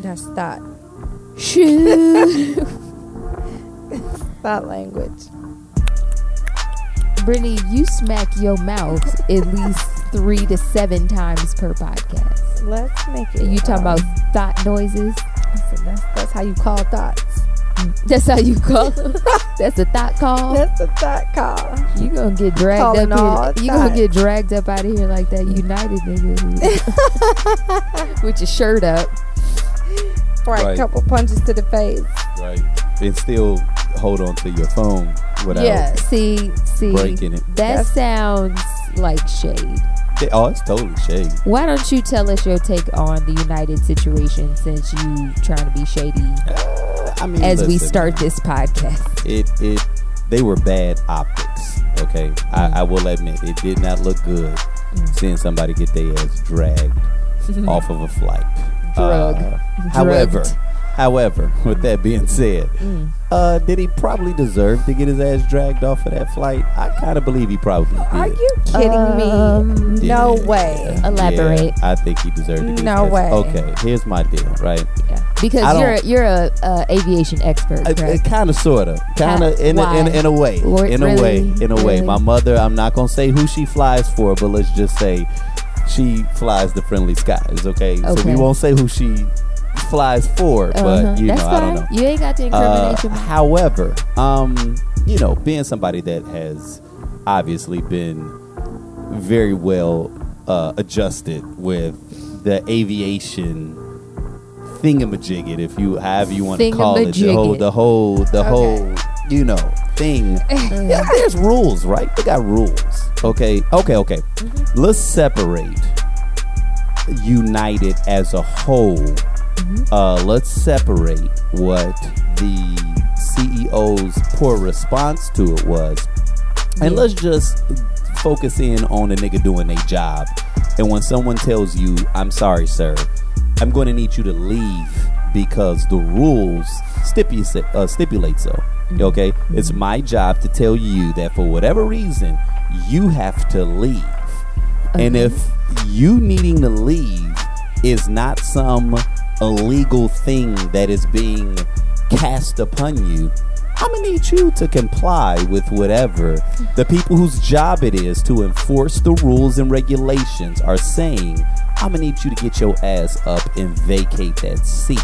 That's that. Shoot. That language. Brittany, you smack your mouth at least three to seven times per podcast. Let's make it. And you talking um, about thought noises? That's, that's how you call thoughts. That's how you call them. That's a thought call. That's a thought call. You gonna get dragged Calling up here. You gonna get dragged up out of here like that United nigga with your shirt up. Right, a couple punches to the face. Right. And still hold on to your phone without. Yeah. See, see, breaking it. that That's- sounds like shade. Oh, it's totally shade. Why don't you tell us your take on the United situation since you trying to be shady uh, I mean, as we start this podcast? it it they were bad optics. Okay, Mm. I, I will admit it did not look good seeing somebody get their ass dragged off of a flight. Drug. Uh, however. However, with that being said, Mm. uh, did he probably deserve to get his ass dragged off of that flight? I kind of believe he probably did. Are you kidding Um, me? No way. Elaborate. Yeah, I think he deserved to get No way. Okay, here's my deal, right? Yeah. Because I you're you're a uh, aviation expert, correct? kind of, sort of, kind of, in, a, in, in a way, Or- in a really? way, in a way. Really? My mother, I'm not gonna say who she flies for, but let's just say she flies the friendly skies. Okay, okay. so we won't say who she flies for, Uh-huh. but you That's know, fine. I don't know. You ain't got to Uh, incriminate mom. however, um, you know, being somebody that has obviously been very well uh, adjusted with the aviation thingamajigget, if you however you want to call it, the whole, the whole, the Okay. whole, you know, thing. yeah, there's rules, right? They got rules. Okay, okay, okay. Let's separate United as a whole uh, let's separate what the CEO's poor response to it was, and let's just focus in on the nigga doing their job. And when someone tells you, "I'm sorry, sir, I'm going to need you to leave because the rules stipulate uh, stipulate so." Okay, it's my job to tell you that for whatever reason you have to leave. And if you needing to leave is not some illegal thing that is being cast upon you, I'm gonna need you to comply with whatever the people whose job it is to enforce the rules and regulations are saying. I'm gonna need you to get your ass up and vacate that seat.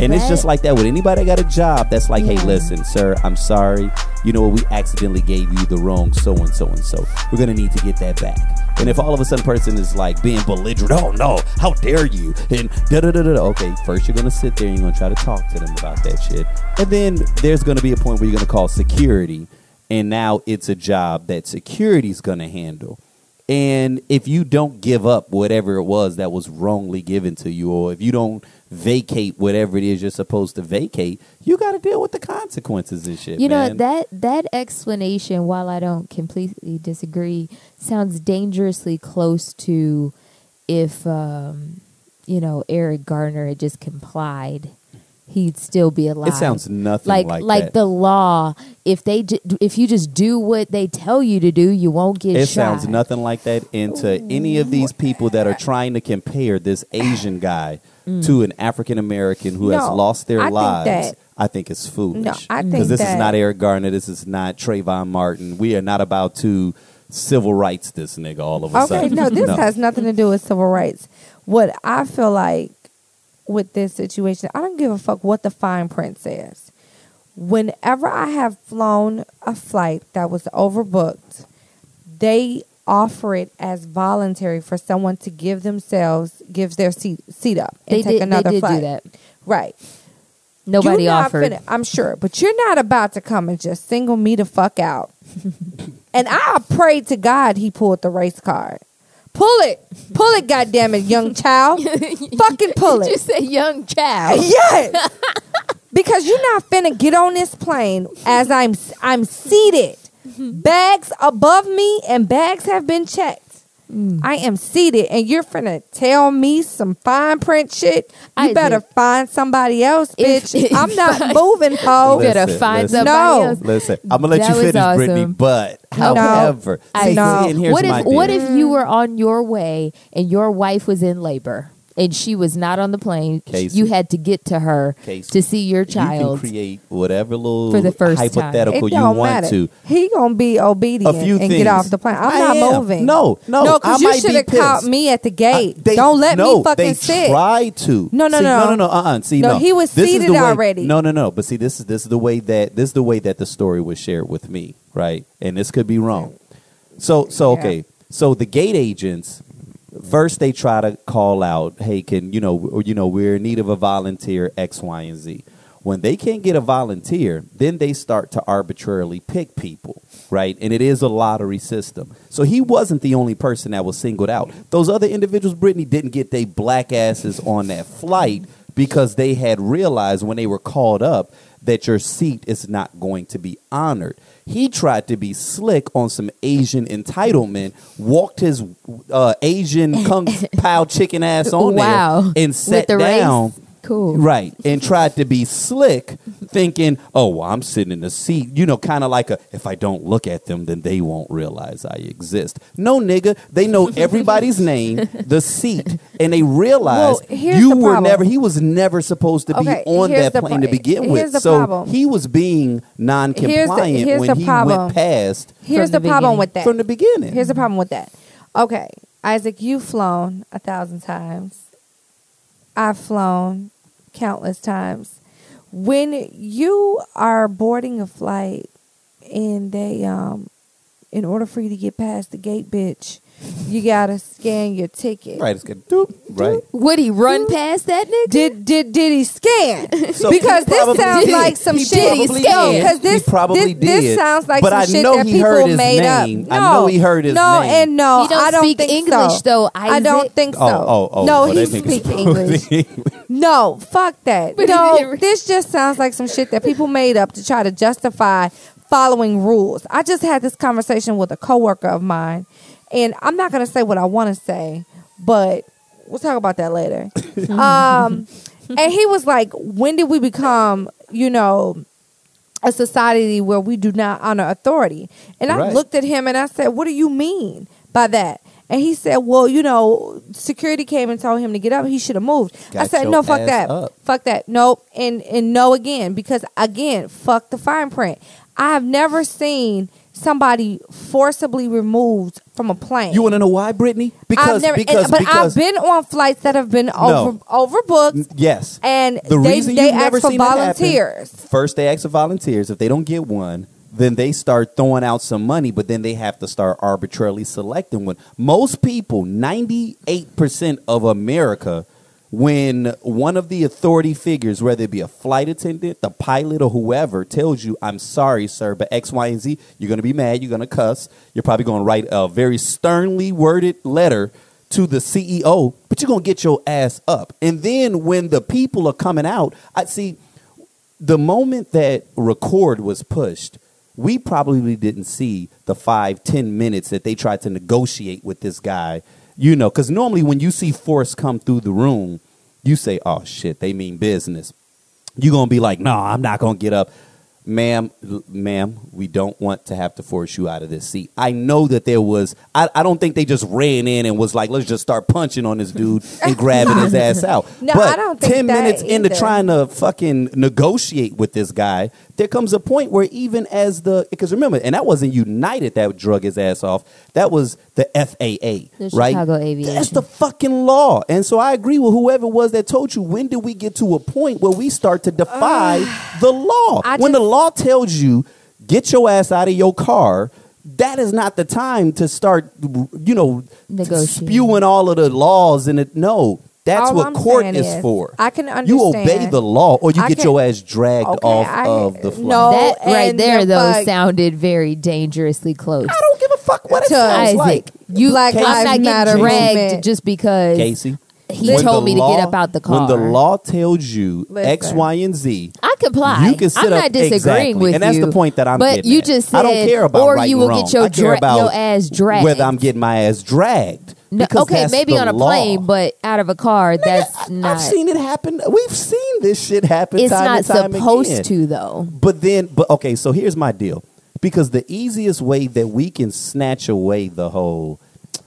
And it's just like that with anybody that got a job that's like, hey, listen, sir, I'm sorry. You know what? We accidentally gave you the wrong so and so and so. We're going to need to get that back. And if all of a sudden person is like being belligerent, oh no, how dare you? And da da da da. Okay, first you're to sit there and you're to try to talk to them about that shit. And then there's to be a point where you're to call security. And now it's a job that security's to handle. And if you don't give up whatever it was that was wrongly given to you, or if you don't vacate whatever it is you're supposed to vacate, you got to deal with the consequences and shit. You know man. that that explanation, while I don't completely disagree, sounds dangerously close to if um, you know Eric Garner had just complied, he'd still be alive. It sounds nothing like like, like that. the law. If they ju- if you just do what they tell you to do, you won't get it shot. sounds nothing like that into any of these people that are trying to compare this Asian guy Mm. to an African American who has lost their I think lives. that- I think it's foolish. No, I think because this is not Eric Garner. This is not Trayvon Martin. We are not about to civil rights this nigga all of a Okay, sudden. no, this has nothing to do with civil rights. What I feel like with this situation, I don't give a fuck what the fine print says. Whenever I have flown a flight that was overbooked, they offer it as voluntary for someone to give themselves gives their seat seat up and They take did. another they did flight. do that. Right. Nobody offered. finna- I'm sure, but you're not about to come and just single me the fuck out. and I prayed to God he pulled the race card. Pull it, pull it, goddamn it, young child. Fucking pull it. Did you say young child? Yes, because you're not finna get on this plane as I'm I'm seated, mm-hmm. bags above me, and bags have been checked. Mm. I am seated, and you're finna tell me some fine print shit. You Isaac. better find somebody else, bitch. if I'm not I- moving, ho. You better Listen, find listen. somebody No. else. Listen, I'm gonna let That you was finish, Brittany. awesome. But No. however, I see, know. see, and here's what if deal. what if you were on your way and your wife was in labor and she was not on the plane? Casey. You had to get to her Casey, to see your child. you can create whatever little For the first hypothetical you want matter. to. He gonna be obedient and things. get off the plane. I'm I not am. moving. No, no, no, because you should have caught me at the gate. I- they- Don't let no, me fucking they sit. tried to. No, no, See, no. no, no, no. Uh-uh. See, No, no. he was This seated way- already. No, no, no. But see, this is this is the way that this is the way that the story was shared with me, right? And this could be wrong. So, so Yeah. okay. So the gate agents first they try to call out, hey, can you know, or, you know, we're in need of a volunteer X, Y, and Z. When they can't get a volunteer, then they start to arbitrarily pick people, right? And it is a lottery system. So he wasn't the only person that was singled out. Those other individuals, Brittany, didn't get their black asses on that flight because they had realized when they were called up that your seat is not going to be honored. He tried to be slick on some Asian entitlement, walked his uh, Asian kung pao chicken ass on Wow. there, and sat the race? Cool. Right. And tried to be slick, thinking, oh, well, I'm sitting in the seat, you know, kind of like a, if I don't look at them, then they won't realize I exist. No, nigga. They know everybody's name, the seat, and they realize Well, you the were never, he was never supposed to be Okay, on that plane pro- to begin here's with. the So problem. he was being non compliant when the he problem. went past Here's From the, the problem with that. from the beginning. Here's the problem with that. Okay, Isaac, you've flown a thousand times. I've flown countless times. When you are boarding a flight and they um in order for you to get past the gate bitch, you gotta scan your ticket. right. It's good. Doop. Right. Would he run past that nigga? Did did did he scan? So because he this probably sounds did. like some He shit. probably No, did. because this he probably this, did. this sounds like but some I shit know that he people heard his made name. up. I No, know he heard his no, name. and no, He don't I don't speak think English, so. though, I don't Isaac. think oh, so. Oh, oh, oh. no, oh, he that nigga speaks English. No, fuck that. But he no, didn't- this just sounds like some shit that people made up to try to justify following rules. I just had this conversation with a coworker of mine, and I'm not going to say what I want to say, but we'll talk about that later. um, and he was like, "When did we become, you know?" A society where we do not honor authority. And I Right. looked at him and I said, What do you mean by that? And he said, Well, you know, security came and told him to get up. He should have moved. I said, No, fuck that. up. Fuck that. Nope. And and no again. Because again, fuck the fine print. I have never seen somebody forcibly removed from a plane. You want to know why, Brittany? Because I've never, and- because but because I've been on flights that have been over overbooked, yes. and The they reason they ask for that happen- volunteers. First, they ask for volunteers. If they don't get one, then they start throwing out some money, but then they have to start arbitrarily selecting one. Most people, 98% of America, when one of the authority figures, whether it be a flight attendant, the pilot, or whoever, tells you, I'm sorry, sir, but X, Y, and Z, you're going to be mad, you're going to cuss, you're probably going to write a very sternly worded letter to the CEO, but you're going to get your ass up. And then when the people are coming out, I see the moment that record was pushed, we probably didn't see the five, ten minutes that they tried to negotiate with this guy. You know, because normally when you see force come through the room, you say, "Oh shit, they mean business." You're gonna be like, "No, I'm not gonna get up." Ma'am, ma'am, we don't want to have to force you out of this seat. I know that there was. I, I don't think they just ran in and was like, "Let's just start punching on this dude and grabbing his ass out." No, but I don't think ten that minutes into trying to fucking negotiate with this guy, there comes a point where even as the because remember, and that wasn't United that drug his ass off. That was the FAA, The right? Chicago Aviation. That's the fucking law. And so I agree with whoever it was that told you. When did we get to a point where we start to defy the law? I when the law tells you get your ass out of your car. That is not the time to start, you know, spewing all of the laws And it. No, that's All what I'm court is, is, for. I can understand. You obey the law, or you I get can- your ass dragged Okay, off I- of the flight. no. that right there, though, fuck- sounded very dangerously close. I don't give a fuck what it sounds Isaac, like. you, Black I'm not Matter getting dragged just because Casey, he when told the me law- to get up out the car. When the law tells you Listen. X, Y, and Z, I comply. You can sit I'm up- not disagreeing exactly. with you, And that's the point that I'm But getting you at. just said, I don't care about or right you and will wrong. get your I care dra- about your ass dragged. whether I'm getting my ass dragged. No, because okay, that's maybe the on a law. plane, but out of a car, that's not. I've seen it happen. We've seen this shit happen. it's time not and time supposed again. to, though. But then, but okay, so here's my deal. Because the easiest way that we can snatch away the whole,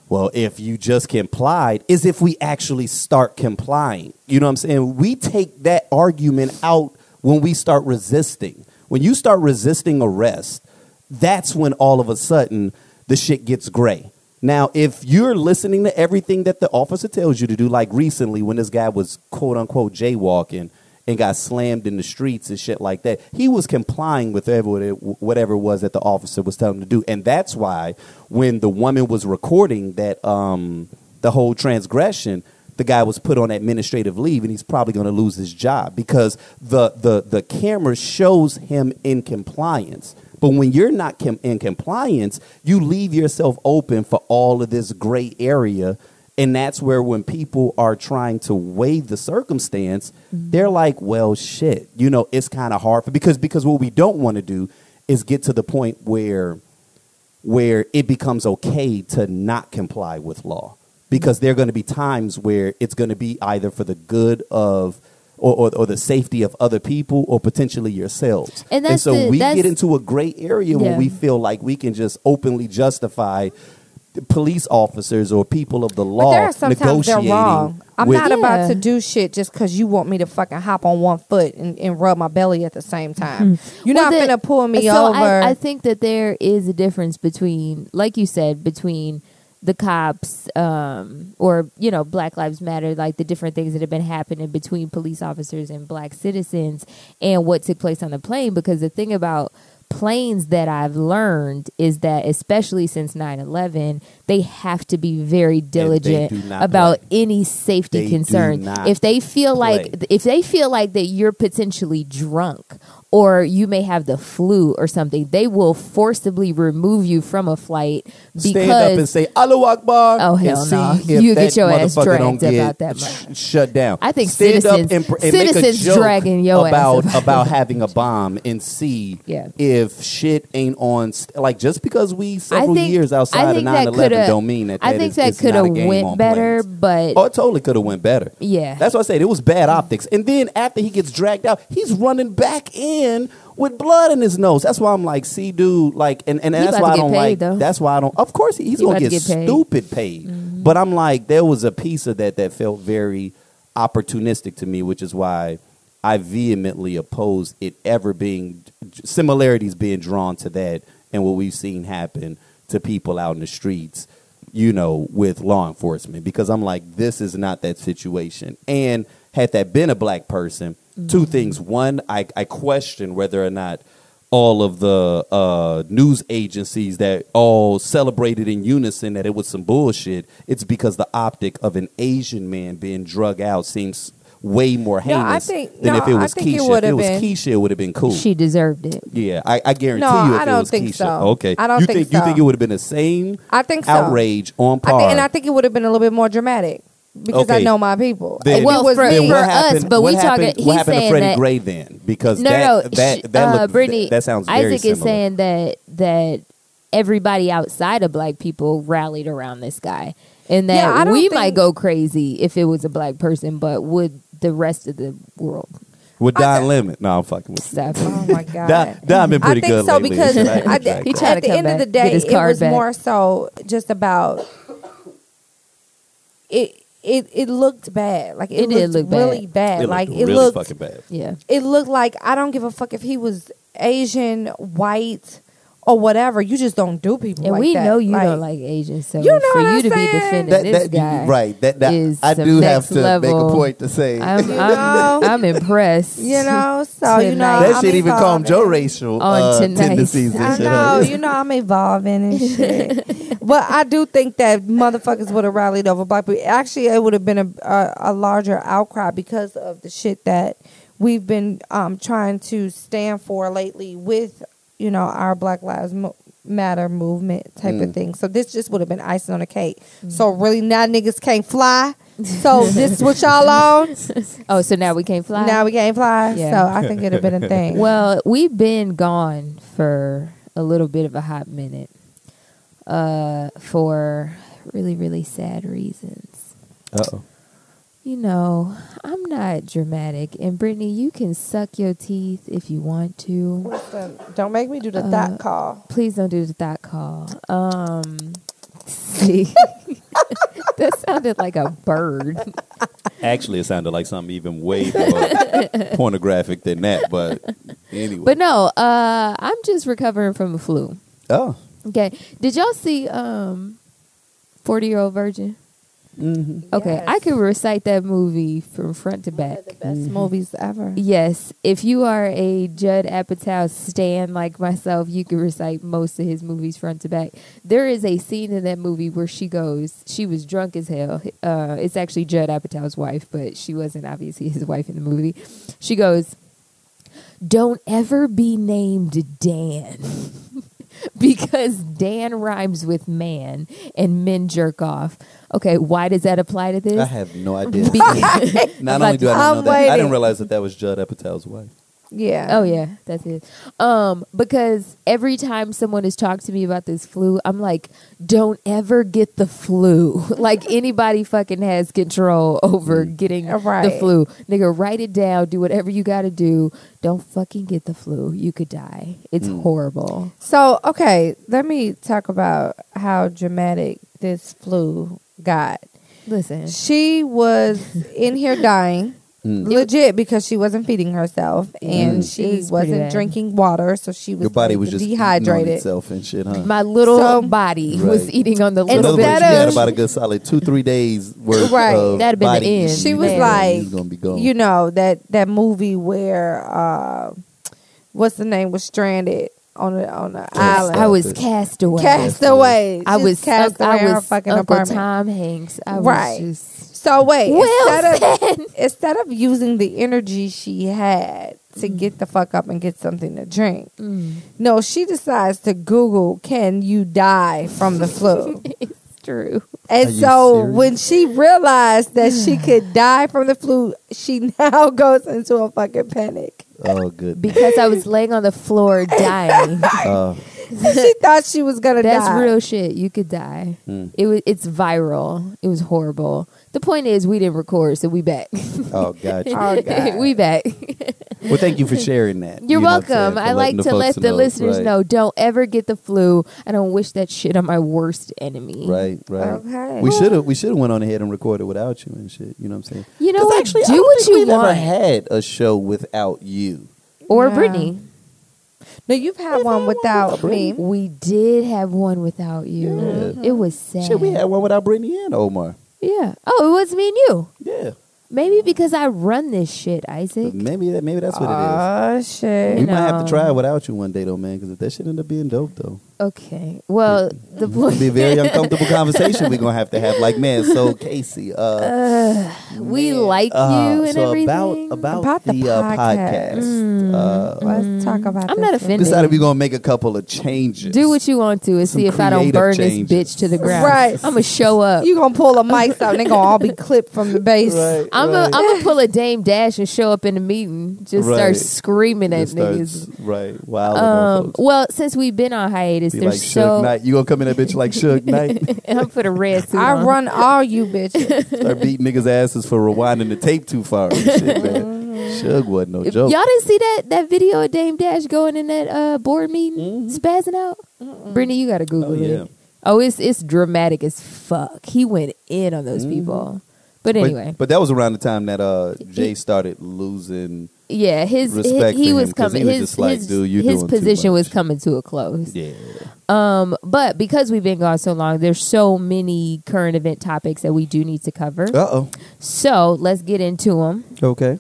well, if you just complied, is if we actually start complying. You know what I'm saying? We take that argument out when we start resisting. When you start resisting arrest, that's when all of a sudden the shit gets gray. Now, if you're listening to everything that the officer tells you to do, like recently when this guy was quote unquote jaywalking and got slammed in the streets and shit like that, he was complying with whatever whatever it was that the officer was telling him to do. And that's why when the woman was recording that um, the whole transgression, the guy was put on administrative leave and he's probably going to lose his job because the, the, the camera shows him in compliance. But when you're not com- in compliance, you leave yourself open for all of this gray area. And that's where when people are trying to weigh the circumstance, they're mm-hmm. like, well, shit, you know, it's kind of hard for, because, because what we don't want to do is get to the point where, where it becomes okay to not comply with law. Because there are going to be times where it's going to be either for the good of or, or, or the safety of other people or potentially yourselves. And that's so the- we get into a gray area when we feel like we can just openly justify police officers or people of the law But there are sometimes they're negotiating wrong. I'm with- not about to do shit just because you want me to fucking hop on one foot and, and rub my belly at the same time. You're Well, not gonna pull me so over. I, I think that there is a difference between, like you said, between the cops um, or you know Black Lives Matter, like the different things that have been happening between police officers and black citizens, and what took place on the plane. Because the thing about planes that I've learned is that, especially since 9-11, they have to be very diligent about play. any safety They do concern. If they feel play. like if they feel like that you're potentially drunk or you may have the flu or something, they will forcibly remove you from a flight because stand up and say Allahu Akbar. Oh, hell no. You get your ass dragged about that sh- shut down. I think stand citizens- up and, pr- and make a citizens joke dragging your ass about about about having a bomb and see Yeah. if shit ain't on. St- like just because we several think- years outside of think that 9/11 coulda- don't mean that. I that think is- that could have went better, planes. but Oh, it totally could have went better. Yeah. that's what I said. It was bad optics. And then after he gets dragged out, he's running back in with blood in his nose. That's why I'm like, see, dude, like, and, and He that's why I don't paid, like. though. That's why I don't. Of course, he's He gonna get, get paid. stupid paid. Mm-hmm. But I'm like, there was a piece of that that felt very opportunistic to me, which is why I vehemently oppose it ever being similarities being drawn to that and what we've seen happen to people out in the streets, you know, with law enforcement. Because I'm like, this is not that situation. And had that been a black person, two things. One, I, I question whether or not all of the uh, news agencies that all celebrated in unison that it was some bullshit. It's because the optic of an Asian man being drug out seems way more No, I think- than no, if it I was think it if would've it was been- Keisha, it would have been cool. she deserved it. yeah, I, I guarantee No, you. If I don't was think Keisha, so. okay, I don't you think you so. think it would have been the same I think so. outrage on I par? think, and I think it would have been a little bit more dramatic because I know my people. Then- Well, it was for- me, for what us, happened, but we talking- he's what happened to saying Freddie that- Gray then? Because No, that, no, that, sh- that, uh, looked- Brittany, that sounds very Isaac is saying that that everybody outside of black people rallied around this guy, and that don't we think- might go crazy if it was a black person, but would the rest of the world with Don Lemon. No, I'm fucking with you. stop? oh my god, Don, Don been pretty I think good so lately. because Should I I, interject? He at the come end of the day, it was back. more so just about it. It it looked bad. Like it, It did looked look really bad. It like looked it really looked fucking bad. Yeah, it looked like I don't give a fuck if he was Asian, white, or whatever. You just don't do people and like we that. know you don't like Asians, so You know for what you I'm to be saying? defending That, this that, guy, right. That, that is I do have next to make a point to say. I'm I'm. I'm impressed. You know, so you know that I'm shit even call him Joe evolving. racial On uh, tonight. tendencies I know, you know, I'm evolving and shit. but I do think that motherfuckers would have rallied over black people. Actually, it would have been a, a a larger outcry because of the shit that we've been um, trying to stand for lately with, you know, our Black Lives Matter movement type Mm. of thing. So this just would have been icing on the cake. So really, now niggas can't fly. So this is what y'all on. Oh, so now we can't fly. Now we can't fly. Yeah. So I think it'd have been a thing. Well, we've been gone for a little bit of a hot minute, uh, for really, really sad reasons. Uh oh. You know, I'm not dramatic, and Brittany, you can suck your teeth if you want to. Listen, don't make me do the Uh, thought call. Please don't do the thought call. Um, see, that sounded like a bird. Actually, it sounded like something even way more pornographic than that. But anyway. But no, uh, I'm just recovering from the flu. oh. Okay, did y'all see um, Forty Year Old Virgin? Hmm Okay, Yes. I can recite that movie from front to One back. of the best movies ever. Yes, if you are a Judd Apatow stan like myself, you can recite most of his movies front to back. There is a scene in that movie where she goes, she was drunk as hell. Uh, it's actually Judd Apatow's wife, but she wasn't obviously his wife in the movie. She goes, "Don't ever be named Dan." because Dan rhymes with man and men jerk off. Okay, why does that apply to this? I have no idea. Be- Not only do I not know that, I didn't realize that that was Judd Apatow's wife. Yeah. Oh yeah, that's it. Um, because every time someone has talked to me about this flu, I'm like, don't ever get the flu. like anybody fucking has control over getting the flu. Nigga, write it down, do whatever you gotta do. Don't fucking get the flu. You could die. It's Mm. horrible. So okay, let me talk about how dramatic this flu got. Listen. She was in here dying. Mm. Legit because she wasn't feeding herself and Mm. she was wasn't drinking water, so she was Your body was just dehydrated. itself and shit, huh? My little So- body Right. was eating on the So little other bit. words, Instead you had about a good solid two, three days worth Right. of That'd been the end. She was like, He's gonna be gone. you know that that movie where uh, what's the name was stranded on a on the island. I was Cast- castaway. Castaway. I was cast I away in her was fucking Uncle apartment. Tom Hanks. I was Right. just So wait, instead of instead of using the energy she had to get the fuck up and get something to drink, Mm. no, she decides to Google, "Can you die from the flu?" it's true. And Are so serious? when she realized that she could die from the flu, she now goes into a fucking panic. Oh, good. Because I was laying on the floor dying. Uh, she thought she was gonna die. That's die. real shit. You could die. mm. It was. It's viral. It was horrible. The point is, we didn't record, so we back. Oh, gotcha. Oh, God. we back. Well, thank you for sharing that. You're You know what I'm welcome. I like to let folks the listeners right. know. Don't ever get the flu. I don't wish that shit on my worst enemy. Right, right. Okay. We should have we should have went on ahead and recorded without you and shit. You know what I'm saying? You know what? Actually, I Do don't what think you we've ever want. had a show without you. Or Yeah. Brittany. No, you've had one without me. We did have one without you. Yeah. It was sad. Shit, we had one without Brittany and Omar. Yeah. Oh, it was me and you. Yeah, Maybe because I run this shit, Isaac. maybe that maybe that's what it is. Oh is. shit! We You might have to try it without you one day though, man. Because if that shit end up being dope though, Okay. Well, the it'll point be a very uncomfortable conversation we're gonna have to have. Like, man, so Casey, uh, we man, like uh, you and so everything. about about, About the the, uh, podcast. podcast. Uh, Let's talk about. I'm this not one. offended. decided we're gonna make a couple of changes. Do what you want to and Some see if I don't burn changes. this bitch to the ground. Right. I'm gonna show up. You gonna pull the mic out and they gonna all be clipped from the base. Right, I'm right. gonna I'm gonna pull a Dame Dash and show up in the meeting. Just start screaming at Just niggas. right? Wow. Um, well, since we've been on hiatus, Be there's like so Knight. You gonna come in that bitch like Suge Knight? I'm put a red suit I on. run all you bitches. Start beating niggas' asses for rewinding the tape too far. And shit, man. Suge wasn't no joke. Y'all didn't see that that video of Dame Dash going in that uh, board meeting, spazzing out. Brittany, you gotta Google Oh, yeah. it. Oh, it's it's dramatic as fuck. He went in on those people. But But- anyway, but, that was around the time that uh, Jay started losing. yeah, his, his respect he for was coming. he was His like, his, "Dude, his position was coming to a close. Yeah. Um, but because we've been gone so long, there's so many current event topics that we do need to cover. Uh oh. So let's get into them. Okay.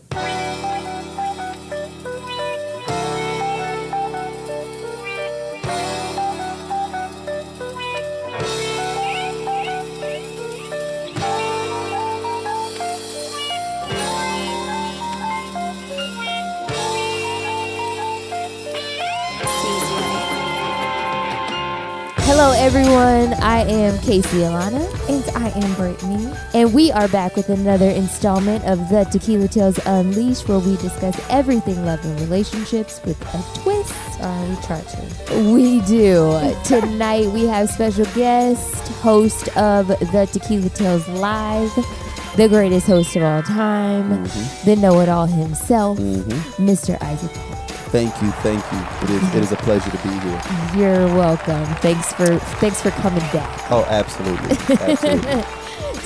Everyone. I am Casey Alana, And I am Brittany. and we are back with another installment of the Tequila Tales Unleashed, where we discuss everything love and relationships with a twist. Uh, we try to. We do. Tonight we have special guest, host of the Tequila Tales Live, the greatest host of all time, the know it all himself, Mm-hmm. Mr. Isaac. Holt. Thank you, thank you. It is, it is a pleasure to be here. You're welcome. Thanks for thanks for coming back. Oh, absolutely, absolutely.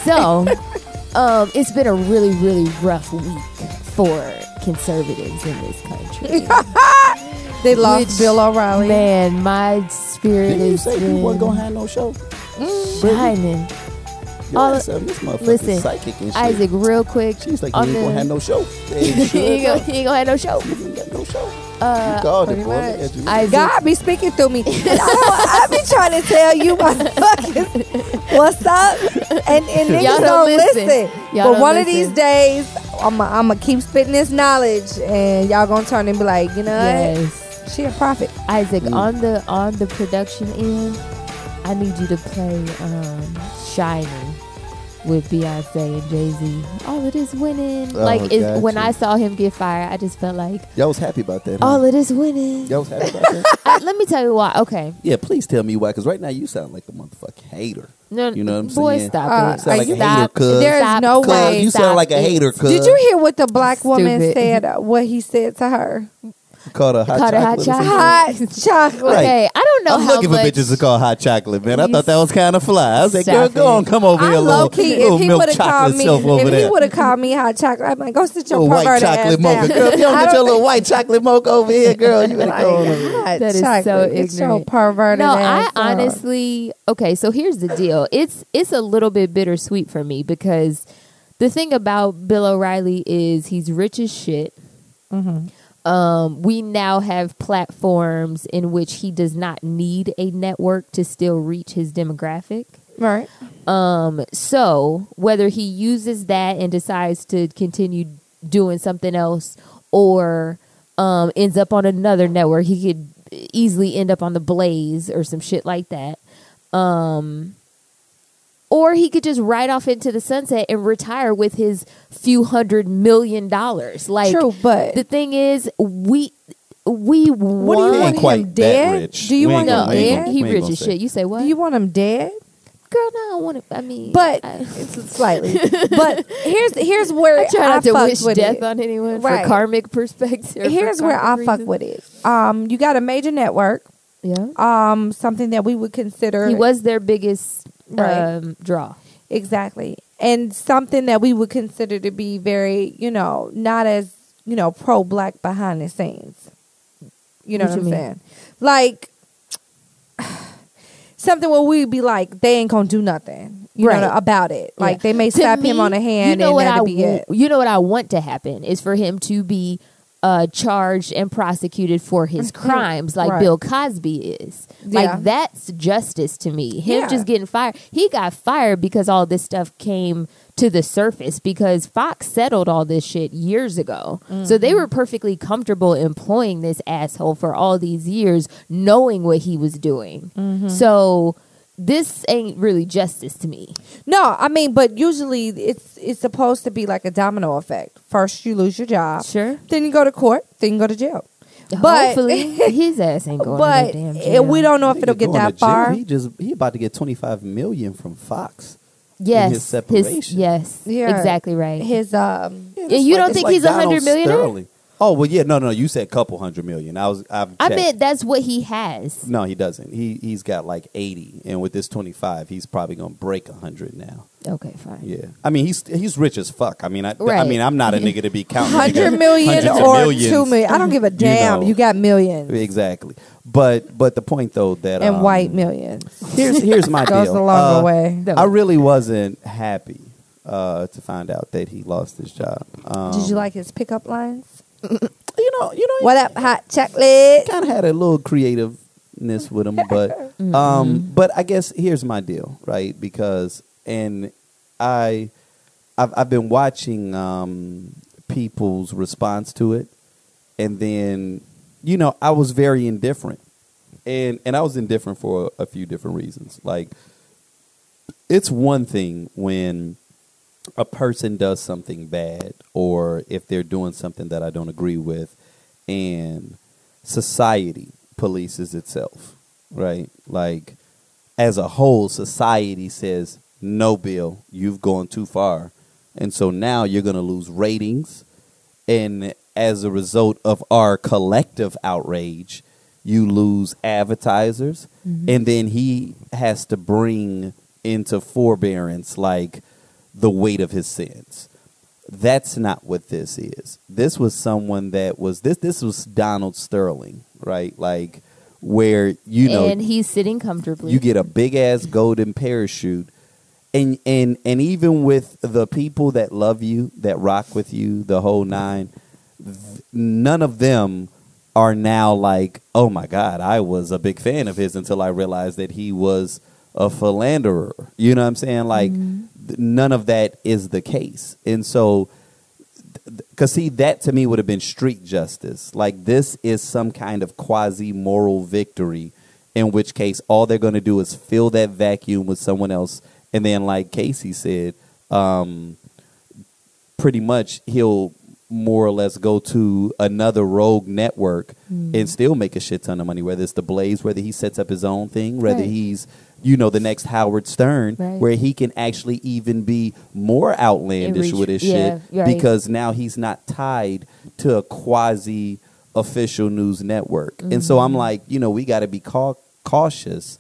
So, um, it's been a really, really rough week for conservatives in this country. They lost Which, Bill O'Reilly. Man, my spirit Didn't you is say you wasn't gonna have no show? shining. All- this motherfucker's listen, psychic and shit. Isaac, real quick. She's like, you ain't gonna have no show. Hey, he, ain't gonna, ain't gonna have no show. you ain't got no show. Uh, you called it, boy. Look much. at you. Isaac, God be speaking through me. I, I be trying to tell you motherfuckers what's up, and, and niggas don't, don't listen. listen. Y'all but one of these days, I'm gonna keep spitting this knowledge, and y'all gonna turn and be like, you know what? yes. She a prophet. Isaac, Mm. on the on the production end, I need you to play um, "Shining" with Beyonce and Jay Z. All it is winning. Oh, like it's, when. I saw him get fired, I just felt like Y'all was happy about that. Huh? all it is winning. Y'all was happy about that. I- let me tell you why. Okay, yeah, please tell me why. Because right now you sound like a motherfucking hater. no, You know what I'm boy, saying? stop Uh, it. Sound like a Stop. hater, cuz. There is Stop. no way. you sound like a hater. Cuz Did you hear what the black woman Stupid. said? uh, What he said to her? Called her hot Called her hot chocolate? or something? Hot chocolate. Right. Okay, I don't know I'm how looking much. for bitches to call hot chocolate, man. I thought that was kind of fly. I was like, Stop girl, go it. on, come over I here, little, low key, little if he milk would have called chocolate me, self over if he there. would have called me hot chocolate, I'm like, go sit your Little white perverted chocolate ass mocha. down. Girl, if you don't I get your little white chocolate mocha over here, girl, you better Like, go on over here. hot That is so chocolate. Get your ignorant. perverted No, I ass on. honestly okay. So here's the deal. It's it's a little bit bittersweet for me because the thing about Bill O'Reilly is he's rich as shit. Mm-hmm. Um, we now have platforms in which he does not need a network to still reach his demographic. right. Um, so whether he uses that and decides to continue doing something else or um, ends up on another network, he could easily end up on the Blaze or some shit like that. Um, or he could just ride off into the sunset and retire with his few hundred million dollars. Like True, but the thing is, we we what do you want want ain't him dead? Do you want him gonna- dead? he rich gonna as say. shit. You say what? Do you want him dead? Girl, no, I don't want to. I mean, But I, it's slightly. but here's here's where I try I to fuck wish with death it. on anyone Right. for karmic perspective. Here's where I karmic fuck with it. Um, you got a major network. Yeah, Um, something that we would consider he was their biggest Right. um, draw. Exactly. And something that we would consider to be very, you know, not as, you know, pro black behind the scenes. You know What what, you I'm mean? saying? Like something where we'd be like, they ain't gonna do nothing. You Right. know, about it. Like Yeah. they may To slap him on the hand you know and what that'll I be wa- it. You know what I want to happen is for him to be uh, charged and prosecuted for his crimes, like Right. Bill Cosby is. Yeah. Like that's justice to me. Him Yeah. just getting fired. He got fired because all this stuff came to the surface because Fox settled all this shit years ago. So Mm-hmm. they were perfectly comfortable employing this asshole for all these years, knowing what he was doing. Mm-hmm. So this ain't really justice to me. No, I mean, but usually it's it's supposed to be like a domino effect. First you lose your job. Sure. Then you go to court, then you go to jail. But Hopefully, his ass ain't going but to no damn eh, jail. we don't know if it'll get that far. He just he about to get 25 million from Fox. yes, his separation. yes, Yeah. exactly right. His um Yeah, And that's you don't it's think he's a Donald hundred millionaire? Oh well, yeah, no, no. You said couple hundred million. I was. I've I checked. meant that's what he has. no, he doesn't. He he's got like eighty, and with this twenty five, he's probably gonna break hundred now. Okay, fine. Yeah, I mean he's he's rich as fuck. I mean, I, Right. I mean I'm not a nigga to be counting hundred million hundreds of or millions. two million. I don't give a damn. know. You, got millions Exactly, but but the point though that and um, white millions. Here's here's my Goes deal. a longer Uh, way. I really wasn't happy uh, to find out that he lost his job. Um, Did you like his pickup lines? You know, you know, What up, hot chocolate? kind of had a little creativeness with him, but um, but I guess here's my deal, right? Because and I, I've I've been watching um people's response to it, and then you know I was very indifferent, and and I was indifferent for a, a few different reasons. Like, it's one thing when a person does something bad, or if they're doing something that I don't agree with, and society polices itself, right? Like, as a whole, society says, "No, Bill, you've gone too far," and so now you're going to lose ratings, and as a result of our collective outrage, you lose advertisers, mm-hmm. and then he has to bring into forbearance like the weight of his sins. That's not what this is. This was someone that was this this was Donald Sterling, right? Like where you know and he's sitting comfortably. you get a big ass golden parachute and and and even with the people that love you that rock with you the whole nine th- none of them are now like oh my god i was a big fan of his until i realized that he was a philanderer. You know what i'm saying? Like th- none of that is the case. And so because see that to me would have been street justice. Like this is some kind of quasi moral victory in which case all they're going to do is fill that vacuum with someone else. And then like casey said um, pretty much he'll more or less go to another rogue network and still make a shit ton of money whether it's the blaze whether he sets up his own thing whether Right. he's you know the next howard stern Right. where he can actually even be more outlandish reach- with his yeah, shit right. because now he's not tied to a quasi official news network. And so Mm-hmm. I'm like, you know, we got to be cau- cautious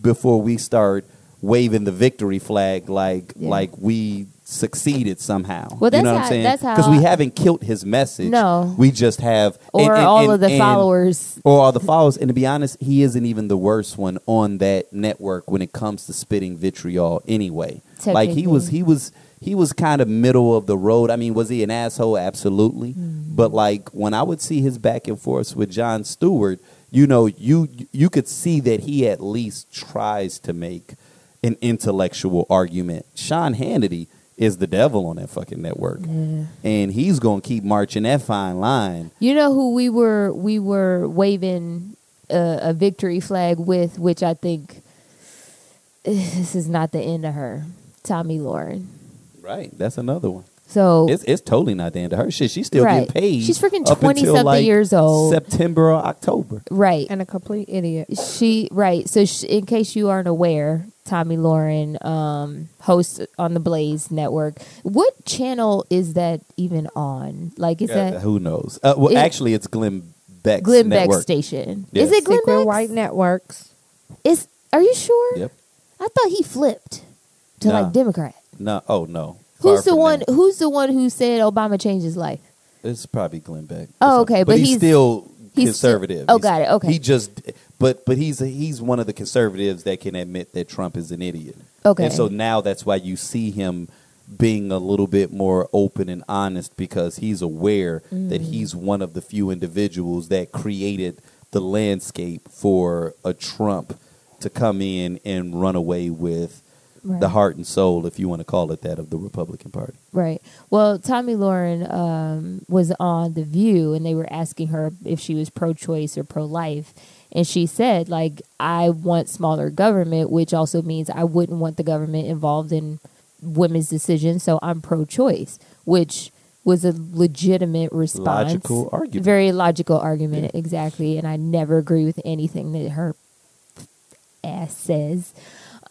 before we start waving the victory flag like Yeah. like we succeeded somehow. Well, you that's know what how- I'm saying? that's how Because we haven't killed his message. No. we just have or and- and- all and- of the followers. or all the followers. And to be honest, he isn't even the worst one on that network when it comes to spitting vitriol. Anyway, like he was, he was, he was kind of middle of the road. I mean, was he an asshole? Absolutely. Mm-hmm. But like when I would see his back and forth with Jon Stewart, you know, you you could see that he at least tries to make an intellectual argument. Sean Hannity is the devil on that fucking network, Yeah. and he's gonna keep marching that fine line. You know who we were we were waving a, a victory flag with, which I think this is not the end of her. Tomi Lahren. Right, that's another one. So It's it's totally not the end of her shit. She's still Right. getting paid. She's freaking up 20 until, something like, years old. September or October. right, and a complete idiot. she right. So sh in case you aren't aware, Tomi Lahren um, hosts on the Blaze Network. What channel is that even on? Like, is Uh, that who knows? Uh, well, It- actually, it's Glenn Beck's Glenn Beck's network. station? Yeah. Is it Glenn Secret Beck's? White Networks. Is are you sure? Yep. I thought he flipped to No. like Democrat. No, oh no. Who's the one? that. Who's the one who said Obama changed his life? It's probably Glenn Beck. Oh, okay, but he's, he's- still he's conservative. still- oh, He's- got it, okay. He just, but but he's he's one of the conservatives that can admit that Trump is an idiot. Okay. And so now that's why you see him being a little bit more open and honest because he's aware that Mm. he's one of the few individuals that created the landscape for a Trump to come in and run away with Right. the heart and soul, if you want to call it that, of the Republican Party. Right. Well, Tomi Lahren um, was on The View, and they were asking her if she was pro-choice or pro-life, and she said, like, I want smaller government, which also means I wouldn't want the government involved in women's decisions, so I'm pro-choice, which was a legitimate response. Logical argument. Very logical argument, exactly. And I never agree with anything that her ass says.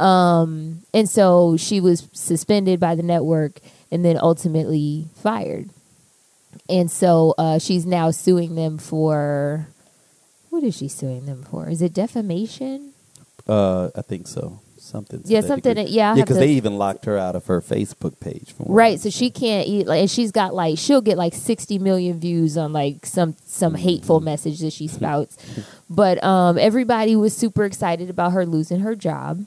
Um, and so she was suspended by the network and then ultimately fired. And so uh, she's now suing them for what is she suing them for? Is it defamation? Uh, I think so. Something. Yeah, something degree. yeah, Yeah, because they even locked her out of her Facebook page. From Right, so she can't eat like and she's got like she'll get like 60 million views on like some some hateful message that she spouts. But um everybody was super excited about her losing her job.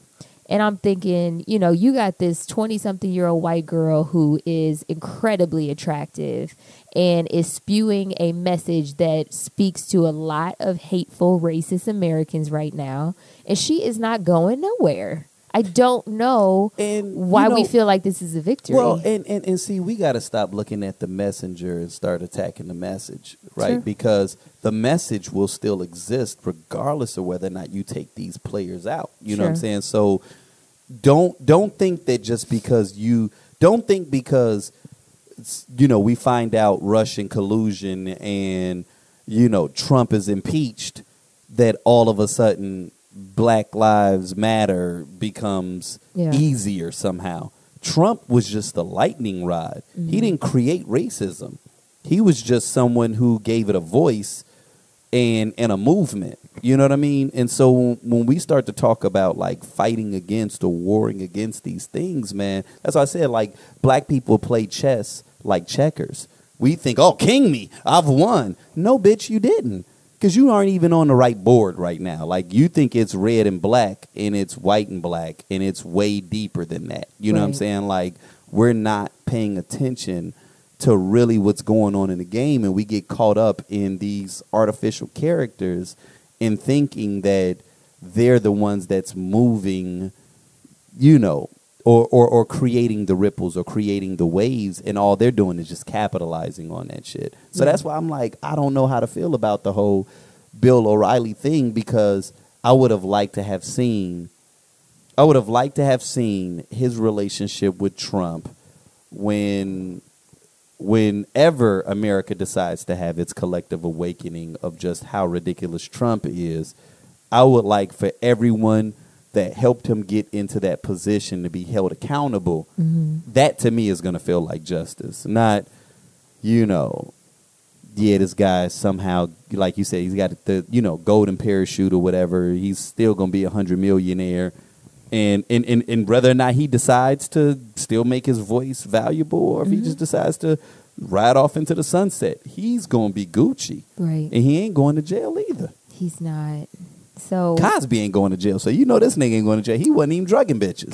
And I'm thinking, you know, you got this 20 something year old white girl who is incredibly attractive and is spewing a message that speaks to a lot of hateful racist Americans right now. And she is not going nowhere. I don't know And why you we feel like this is a victory. Well, and, and, and see, we got to stop looking at the messenger and start attacking the message, right? Sure. Because the message will still exist regardless of whether or not you take these players out. You know what I'm saying? So don't don't think that just because you don't think because you know we find out Russian collusion and you know Trump is impeached that all of a sudden Black Lives Matter becomes Yeah. easier somehow. Trump was just the lightning rod. He mm-hmm. didn't create racism. He was just someone who gave it a voice and and a movement. You know what I mean? And so when we start to talk about like fighting against or warring against these things, man, that's why I said like black people play chess like checkers. We think, oh, king me, I've won. No, bitch, you didn't. Because you aren't even on the right board right now. Like you think it's red and black, and it's white and black, and it's way deeper than that. You know what I'm saying? Like we're not paying attention to really what's going on in the game, and we get caught up in these artificial characters and thinking that they're the ones that's moving, you know, or, or or creating the ripples or creating the waves, and all they're doing is just capitalizing on that shit. So Yeah. that's why I'm like, I don't know how to feel about the whole Bill O'Reilly thing because I would have liked to have seen, I would have liked to have seen his relationship with Trump when whenever America decides to have its collective awakening of just how ridiculous Trump is, I would like for everyone that helped him get into that position to be held accountable. Mm-hmm. That to me is going to feel like justice, not, you know, yeah, this guy somehow, like you said, he's got the you know golden parachute or whatever. He's still going to be a hundred millionaire, and, and and and whether or not he decides to still make his voice valuable, or if he mm-hmm. just decides to ride off into the sunset, he's going to be Gucci, right. and he ain't going to jail either. He's not. So Cosby ain't going to jail, so you know this nigga ain't going to jail. He wasn't even drugging bitches.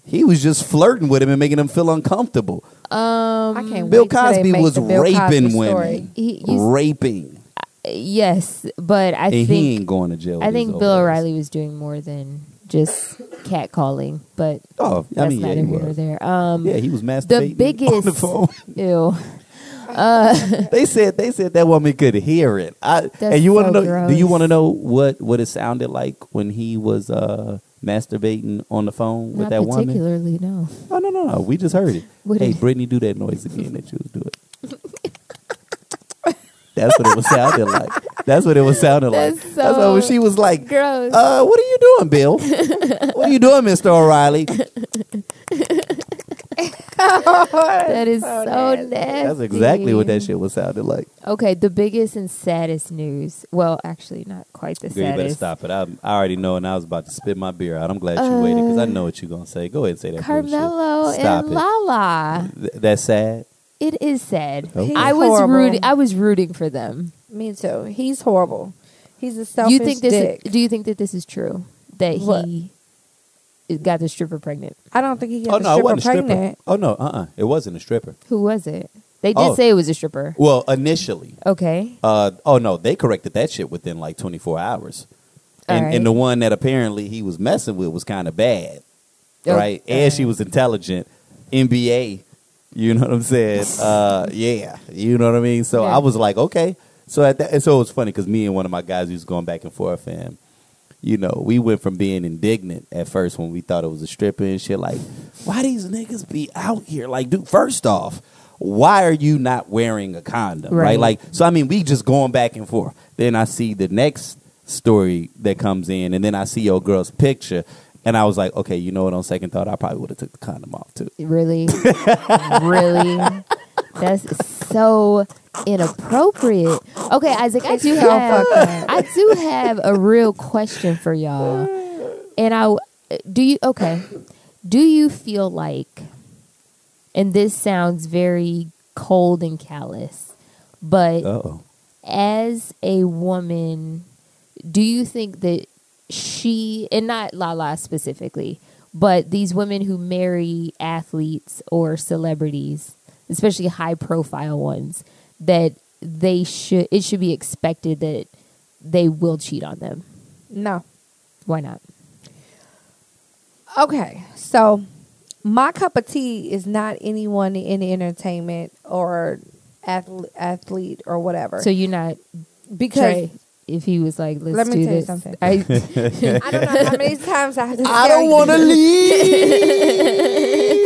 he was just flirting with him and making him feel uncomfortable. um I can't Bill wait till Cosby make was Bill raping Cosby women, story. He- you- raping, yes, but I and he ain't going to jail. I think Bill ass. O'Reilly was doing more than just catcalling, but Oh, I that's mean, yeah, neither he here nor there. Um, Yeah, he was masturbating the biggest on the phone. ew. they said they said that woman could hear it. I, That's and you want to so know? Do you want to know what what it sounded like when he was uh, masturbating on the phone with Not that woman? particularly, no. Oh no no no! We just heard it. What hey, it- Brittany, do that noise again that you was doing. That's what it was sounding like. That's what it was sounding like. That's That's why when so she was like, Gross. uh, what are you doing, Bill? what are you doing, Mr. O'Reilly? that is so nasty. That's exactly what that shit was sounding like. Okay, the biggest and saddest news. Well, actually, not quite the Girl, you better stop it. I, I already know, and I was about to spit my beer out. I'm glad you waited because I know what you're gonna say. Go ahead and say that. Uh, Carmelo Stop and it. Lala. Th- that's sad. It is sad. Okay. I was horrible. rooting. I was rooting for them. Me too. He's horrible. He's a selfish you think this? dick. do you think that this is true? That What? he got the stripper pregnant? I don't think he got Oh the no, it stripper wasn't a stripper. pregnant. Oh no, uh, uh it wasn't a stripper. Who was it? They did Oh. say it was a stripper. Well, initially, Okay. uh, oh no, they corrected that shit within like 24 hours. And, Alright. and the one that apparently he was messing with was kind of bad, Oh, right? And she was intelligent, NBA. You know what I'm saying? Uh, yeah, you know what I mean. So Yeah. I was like, okay. So at that, and so it was funny because me and one of my guys we was going back and forth, and you know, we went from being indignant at first when we thought it was a stripper and shit. Like, why these niggas be out here? Like, dude, first off, why are you not wearing a condom? Right. Right. Like, so I mean, we just going back and forth. Then I see the next story that comes in, and then I see your girl's picture, and I was like, okay, you know what? On second thought, I probably would have took the condom off too. Really, really. That's so inappropriate. Okay, Isaac, I do have. I do have a real question for y'all. And I do you okay. Do you feel like and this sounds very cold and callous, but Oh, as a woman, do you think that she, and not Lala specifically, but these women who marry athletes or celebrities, especially high profile ones, that they should, it should be expected that they will cheat on them? No. Why not? Okay, so my cup of tea is not anyone in entertainment or athlete, athlete or whatever. So you're not because Trey, if he was like, let's Let me do tell you this. something. I, I don't know how many times I have to. I don't want to leave.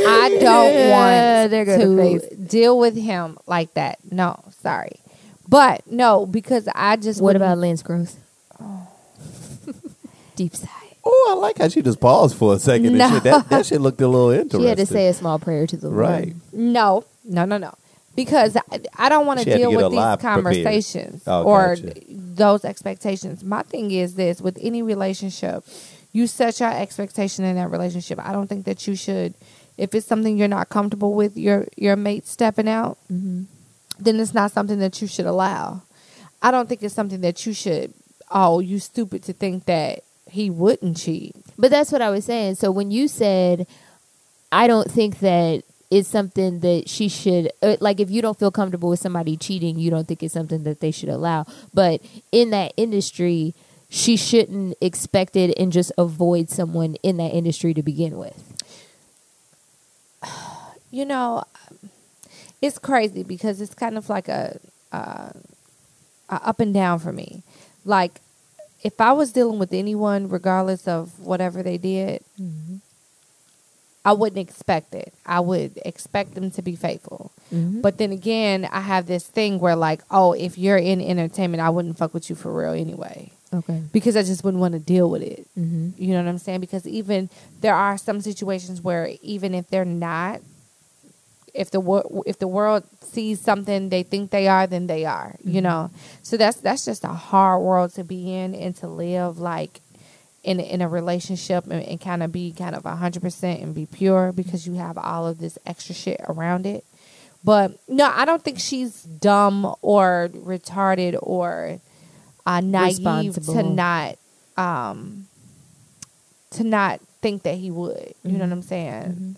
I don't want there go the to face. deal with him like that. No, sorry, but no, because I just what about Lance Gross? Oh. Deep sigh. Oh, I like how she just paused for a second. No. And shit. That, that shit looked a little interesting. She had to say a small prayer to the Right. Lord. Right. No, no, no, no. Because I, I don't want to She had to deal with these conversations Oh, or gotcha. those expectations. My thing is this with any relationship, you set your expectation in that relationship. I don't think that you should if it's something you're not comfortable with your your mate stepping out, Mm-hmm. then it's not something that you should allow. I don't think it's something that you should oh, you stupid to think that he wouldn't cheat. But that's what I was saying. So when you said, I don't think that it's something that she should, uh, like, if you don't feel comfortable with somebody cheating, you don't think it's something that they should allow. But in that industry, she shouldn't expect it and just avoid someone in that industry to begin with. You know, it's crazy because it's kind of like a, uh, a up and down for me. Like, if I was dealing with anyone, regardless of whatever they did, I wouldn't expect it. I would expect them to be faithful. Mm-hmm. But then again, I have this thing where, like, oh, if you're in entertainment, I wouldn't fuck with you for real anyway. okay. Because I just wouldn't want to deal with it. Mm-hmm. You know what I'm saying? Because even there are some situations where even if they're not, if the wor- if the world sees something they think they are, then they are. You know, so that's that's just a hard world to be in and to live like in in a relationship and, and kind of be kind of hundred percent and be pure because you have all of this extra shit around it. But no, I don't think she's dumb or retarded or uh, naive to not um, to not think that he would. You know what I'm saying? Mm-hmm.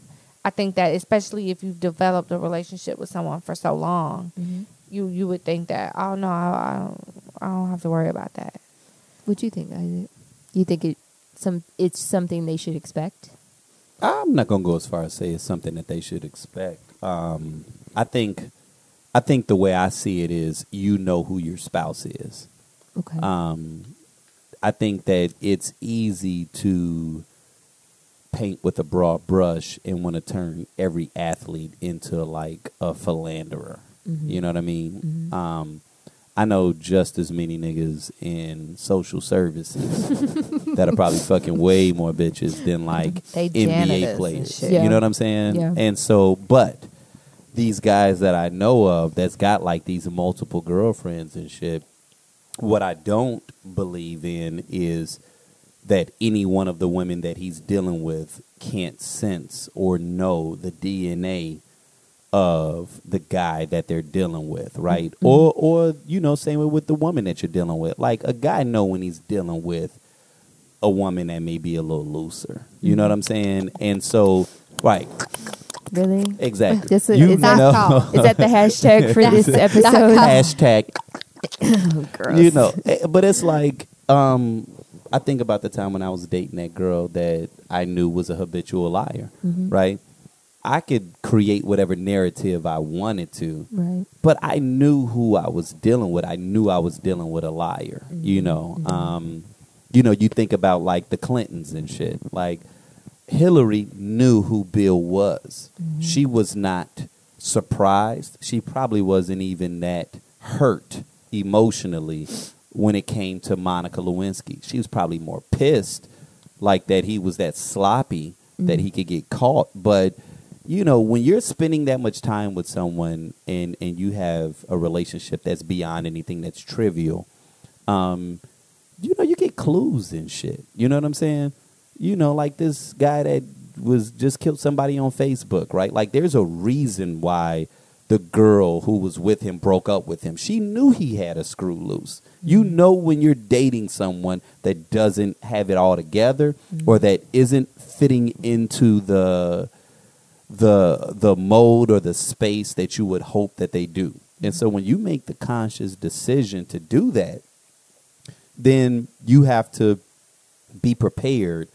I think that especially if you've developed a relationship with someone for so long, Mm-hmm. you you would think that oh no, I, I don't I don't have to worry about that. What do you think, Isaac? You think it some it's something they should expect? I'm not gonna go as far as say it's something that they should expect. Um, I think, I think the way I see it is, you know who your spouse is. Okay. Um, I think that it's easy to paint with a broad brush and want to turn every athlete into like a philanderer. Mhm. You know what I mean? Mhm. Um, I know just as many niggas in social services that are probably fucking way more bitches than like They NBA players. Yeah. You know what I'm saying? Yeah. And so, but these guys that I know of that's got like these multiple girlfriends and shit, what I don't believe in is that any one of the women that he's dealing with can't sense or know the DNA of the guy that they're dealing with, right? Mm-hmm. Or or you know, same way with the woman that you're dealing with. Like a guy know when he's dealing with a woman that may be a little looser. You know what I'm saying? And so right, really? exactly. This is, you know is that the hashtag for this episode? hashtag Oh, gross. you know eh, but it's like um i think about the time when i was dating that girl that i knew was a habitual liar Mhm. right i could create whatever narrative i wanted to Right. but i knew who i was dealing with i knew i was dealing with a liar you know Mhm. um you know you think about like the clintons and shit like hillary knew who bill was Mhm. she was not surprised she probably wasn't even that hurt emotionally when it came to Monica Lewinsky. She was probably more pissed, like that he was that sloppy that he could get caught. But you know, when you're spending that much time with someone and and you have a relationship that's beyond anything that's trivial, um, you know, you get clues and shit. You know what I'm saying? You know, like this guy that was just killed somebody on Facebook, right? Like there's a reason why the girl who was with him broke up with him. She knew he had a screw loose. You know when you're dating someone that doesn't have it all together or that isn't fitting into the the the mode or the space that you would hope that they do. And so when you make the conscious decision to do that, then you have to be prepared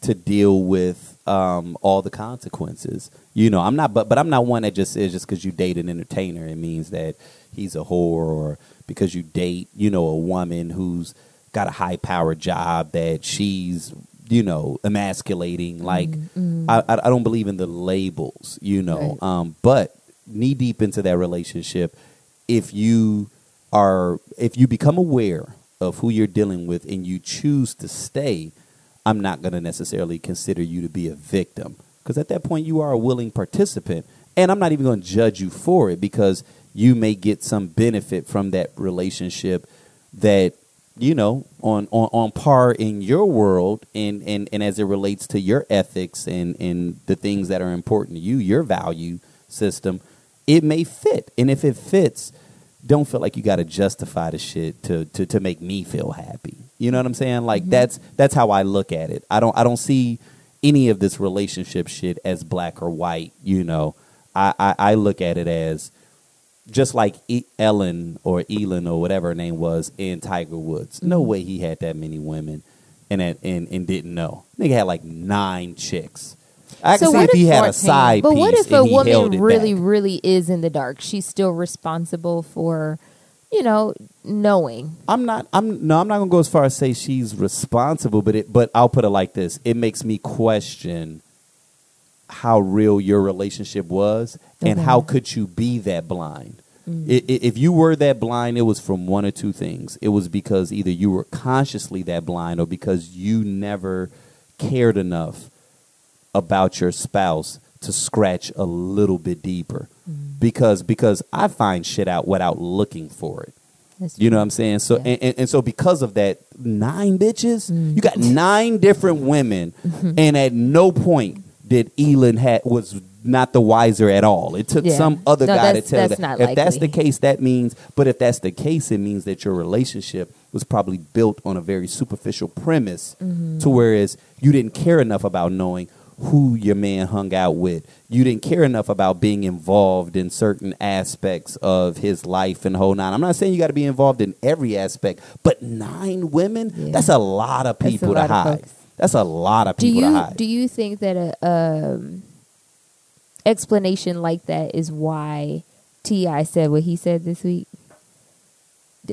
to deal with um, all the consequences. You know, I'm not, but but I'm not one that just is just because you date an entertainer, it means that he's a whore, or because you date, you know, a woman who's got a high powered job that she's, you know, emasculating. Like, I, I I don't believe in the labels, you know. Right. Um, but knee deep into that relationship, if you are, if you become aware of who you're dealing with and you choose to stay, I'm not going to necessarily consider you to be a victim because at that point you are a willing participant, and I'm not even going to judge you for it because you may get some benefit from that relationship that you know on on, on par in your world and, and and as it relates to your ethics and and the things that are important to you your value system it may fit. And if it fits don't feel like you got to justify the shit to, to to make me feel happy. You know what i'm saying? Like mm-hmm. that's that's how i look at it. I don't i don't see any of this relationship shit as black or white you know i i, I look at it as just like e- Ellen or Elin or whatever her name was in Tiger Woods. No mm-hmm. way he had that many women and and, and didn't know. Nigga had like nine chicks. I can So see what if he if- had a 14. side But what if a woman really, back. really is in the dark? She's still responsible for, you know, knowing. I'm not. I'm no. I'm not gonna go as far as say she's responsible, but it. But I'll put it like this: it makes me question how real your relationship was, and Okay. how could you be that blind? Mm. I- if you were that blind, it was from one or two things. It was because either you were consciously that blind, or because you never cared enough about your spouse to scratch a little bit deeper. Mm. Because because I find shit out without looking for it. You know what I'm saying? So Yeah. and, and, and so because of that, nine bitches, Mm. you got nine different women, and at no point did Elin had was not the wiser at all. It took Yeah. some other No, guy to tell that. if that's the case, that means. But if that's the case, it means that your relationship was probably built on a very superficial premise, Mm-hmm. to whereas you didn't care enough about knowing who your man hung out with. You didn't care enough about being involved in certain aspects of his life and whole nine. I'm not saying you got to be involved in every aspect, but nine women, Yeah. that's a lot of people lot to hide. folks. That's a lot of Do people to hide. do you think that a um, explanation like that is why T.I. said what he said this week?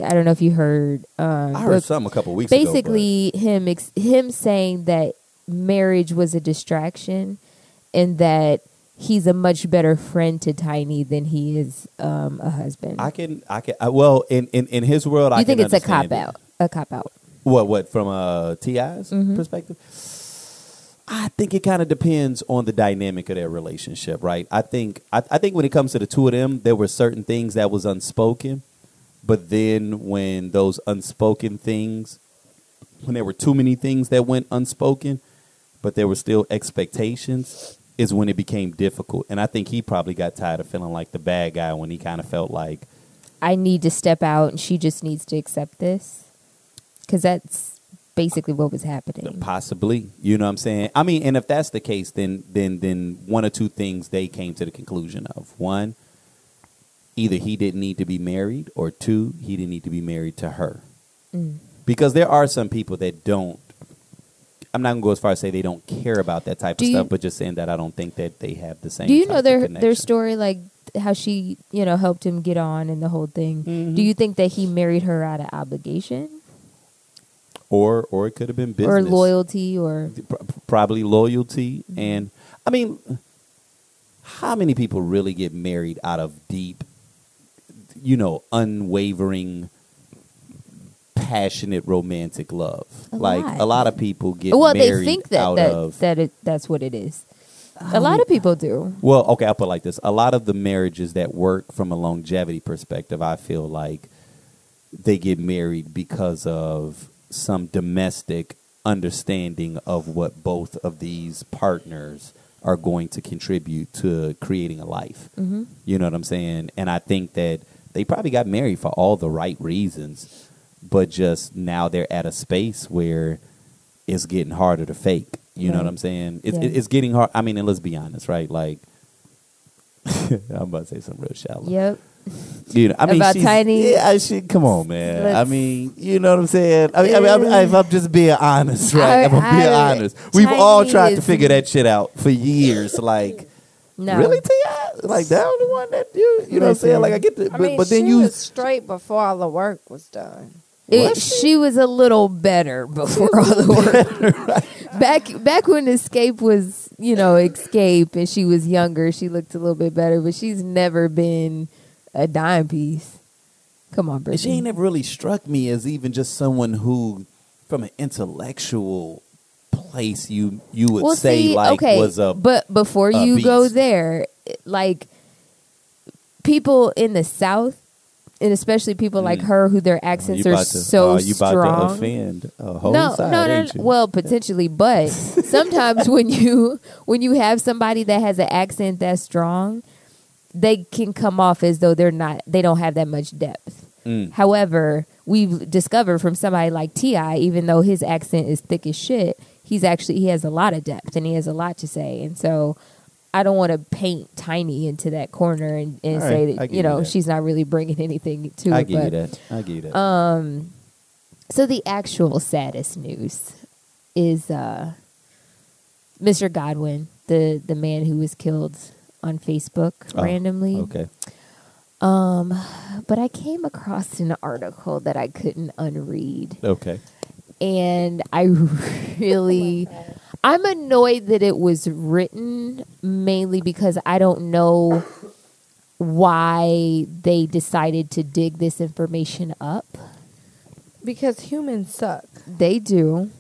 I don't know if you heard. Um, I heard some a couple weeks ago. basically him ex- him saying that marriage was a distraction and that he's a much better friend to Tiny than he is um, a husband. I can, I can. I, well, in, in in his world, I think can it's a cop it. out? A cop out. What what from a T.I.'s Mhm. perspective? I think it kind of depends on the dynamic of their relationship, right? I think I, I think when it comes to the two of them, there were certain things that was unspoken, but then when those unspoken things, when there were too many things that went unspoken, but there were still expectations, is when it became difficult. And I think he probably got tired of feeling like the bad guy when he kind of felt like I need to step out and she just needs to accept this. Because that's basically what was happening. Possibly, you know what I'm saying. I mean, and if that's the case, then then then one or two things they came to the conclusion of: one, either he didn't need to be married, or two, he didn't need to be married to her. Mm. Because there are some people that don't. I'm not gonna go as far as say they don't care about that type Do of you- stuff, but just saying that I don't think that they have the same. Do you know their their story, like how she, you know, helped him get on and the whole thing? Mhm. Do you think that he married her out of obligation Or or it could have been business or loyalty or probably loyalty Mm-hmm. and i mean how many people really get married out of deep you know unwavering passionate romantic love A like lot. a lot of people get well, they married think that out that of that it, that's what it is. A lot of people do. well okay i'll put it like this a lot of the marriages that work from a longevity perspective i feel like they get married because of some domestic understanding of what both of these partners are going to contribute to creating a life. hmm You know what I'm saying? And I think that they probably got married for all the right reasons, but just now they're at a space where it's getting harder to fake. You know what I'm saying? It's Yeah. it's getting hard. I mean, and let's be honest, right? Like I'm about to say something real shallow. Yep. You know, I mean, About Tiny? Yeah, she. Come on, man. I Let's- mean, you know what I'm saying. I mean, I mean, I'm, if I'm just being honest, right? I- if I'm being I- honest, we've all tried to figure that shit out for years. Like, No. really, T.I.? Like that was the one that you, you know what I'm saying? Like, I get the, I but, mean, but then she you, was straight before all the work was done. It, Was she was a little better before all the work. Back back when Xscape was, you know, Xscape and she was younger, she looked a little bit better, but she's never been a dime piece. Come on, Brittany. she ain't never really struck me as even just someone who, from an intellectual place, you you would well, say see, like okay, was a but before a you go there, like people in the South, and especially people like Mm. her, who their accents are about to, so uh, you about strong. to offend a whole no, side, no, no, you? Well, potentially, but sometimes when you when you have somebody that has an accent that's strong, they can come off as though they're not. They don't have that much depth. Mm. However, we've discovered from somebody like T.I., even though his accent is thick as shit, he's actually he has a lot of depth and he has a lot to say. And so, I don't want to paint Tiny into that corner and, and All say right, that give you you know that. she's not really bringing anything to I it. give but you that. I give you that. um, so the actual saddest news is uh, Mr. Godwin, the the man who was killed on Facebook Oh, randomly. okay. Um, but I came across an article that I couldn't unread, Okay. and I really, I'm annoyed that it was written mainly because I don't know why they decided to dig this information up. Because humans suck. They do.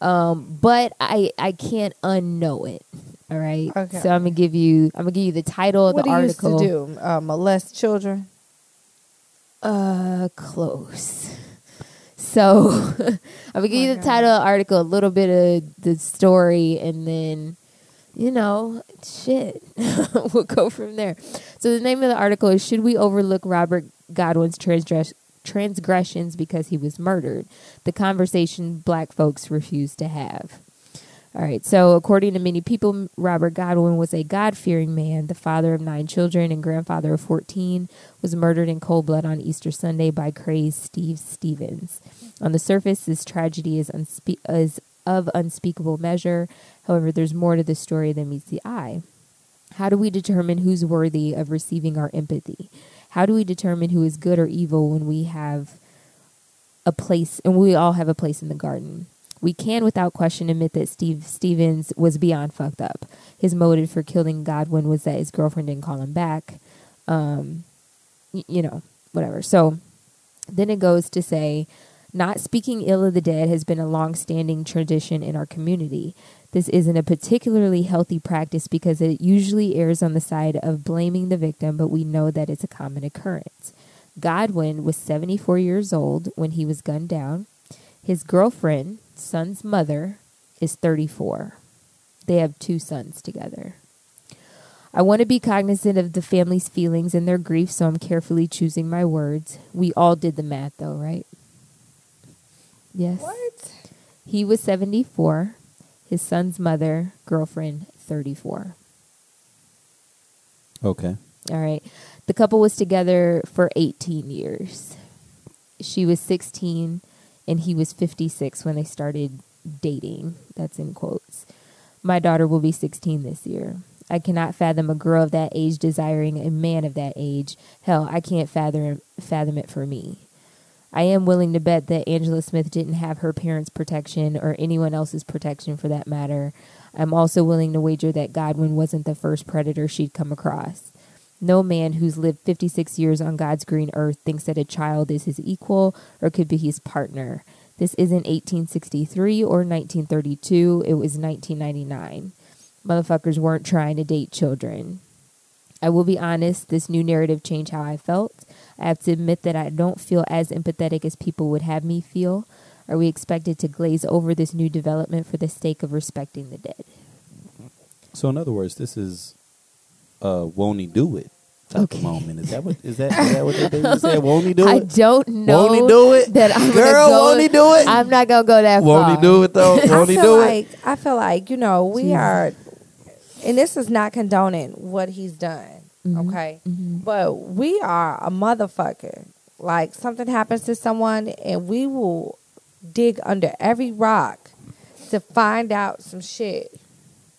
Um, but I I can't unknow it. All right. Okay. So I'm gonna give you I'm gonna give you the title of What the do you article. used to do? Uh, molest children? Uh close. So I'm gonna give you oh the title of the article, a little bit of the story, and then you know, shit. we'll go from there. So the name of the article is Should We Overlook Robert Godwin's transgress- transgressions because he was murdered? The conversation black folks refuse to have. All right, so according to many people, Robert Godwin was a God fearing man, the father of nine children and grandfather of 14, was murdered in cold blood on Easter Sunday by crazed Steve Stephens. On the surface, this tragedy is, unspe- is of unspeakable measure. However, there's more to the story than meets the eye. How do we determine who's worthy of receiving our empathy? How do we determine who is good or evil when we have a place and we all have a place in the garden? We can without question admit that Steve Stephens was beyond fucked up. His motive for killing Godwin was that his girlfriend didn't call him back. Um, y- you know, whatever. So then it goes to say, not speaking ill of the dead has been a long-standing tradition in our community. This isn't a particularly healthy practice because it usually errs on the side of blaming the victim, but we know that it's a common occurrence. Godwin was 74 years old when he was gunned down. His girlfriend, son's mother, is 34. They have two sons together. I want to be cognizant of the family's feelings and their grief, so I'm carefully choosing my words. We all did the math, though, right? Yes. What? He was 74. His son's mother, girlfriend, 34. Okay. All right. The couple was together for 18 years. She was 16 and he was 56 when they started dating. That's in quotes. My daughter will be 16 this year. I cannot fathom a girl of that age desiring a man of that age. Hell, I can't fathom fathom it for me. I am willing to bet that Angela Smith didn't have her parents' protection or anyone else's protection for that matter. I'm also willing to wager that Godwin wasn't the first predator she'd come across. No man who's lived 56 years on God's green earth thinks that a child is his equal or could be his partner. This isn't 1863 or 1932, it was 1999. Motherfuckers weren't trying to date children. I will be honest, this new narrative changed how I felt. I have to admit that I don't feel as empathetic as people would have me feel. Are we expected to glaze over this new development for the sake of respecting the dead? So in other words, this is uh won't he do it type Okay. of moment. Is that what is that is that what they do? You said won't he do it? I don't know. Won't he do it? That I'm Girl, go, won't he do it? I'm not gonna go that far. Won't he do it though? Won't he feel do it? I feel like you know we Jesus. are, and this is not condoning what he's done. Mhm. Okay. Mhm. But we are a motherfucker. Like something happens to someone and we will dig under every rock to find out some shit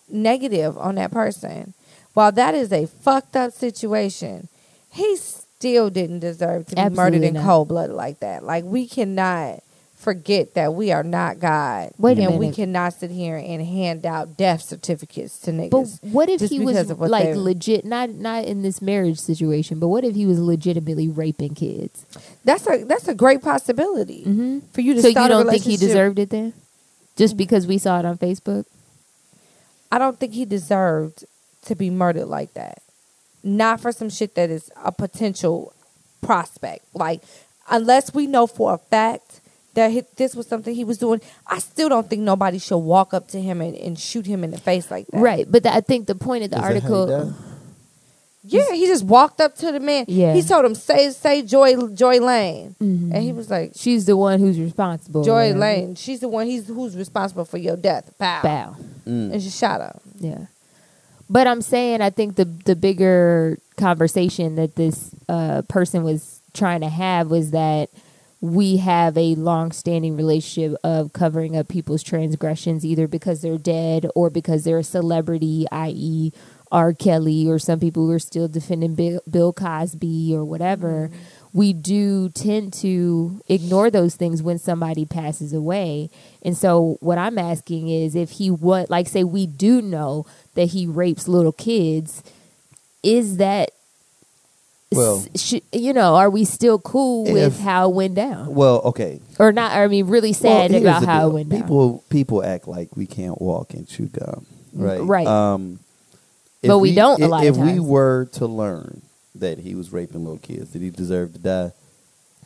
negative on that person. While that is a fucked up situation, he still didn't deserve to be murdered in not. cold blood like that. Like we cannot forget that we are not God. Wait a and we cannot sit here and hand out death certificates to niggas. But what if he was because of what like they- legit? Not not in this marriage situation, but what if he was legitimately raping kids? that's a that's a great possibility Mm-hmm. for you to So you don't think he deserved it then? Just because we saw it on Facebook? I don't think he deserved to be murdered like that. Not for some shit that is a potential prospect. Like, unless we know for a fact that he, this was something he was doing, I still don't think nobody should walk up to him and, and shoot him in the face like that. Right, but the, I think the point of the Is that how he article. Yeah, he just walked up to the man. Yeah. He told him, say, say Joy, Joy Lane. Mhm. And he was like, She's the one who's responsible. Joy or whatever. Lane. She's the one he's who's responsible for your death. Pow. Bow. Mm. And she shot him. Yeah. But I'm saying I think the the bigger conversation that this uh, person was trying to have was that we have a long-standing relationship of covering up people's transgressions either because they're dead or because they're a celebrity, i.e., R. Kelly, or some people who are still defending Bill, Bill Cosby or whatever. Mm-hmm. We do tend to ignore those things when somebody passes away. And so, what I'm asking is if he what, like, say, we do know that he rapes little kids, is that, Well- sh- you know, are we still cool with how it went down? Well, okay. Or not, I mean, really sad Well, about how deal. it went down. People people act like we can't walk and chew gum, right? Right. Um, But we don't a lot If of we were to learn that he was raping little kids, did he deserve to die?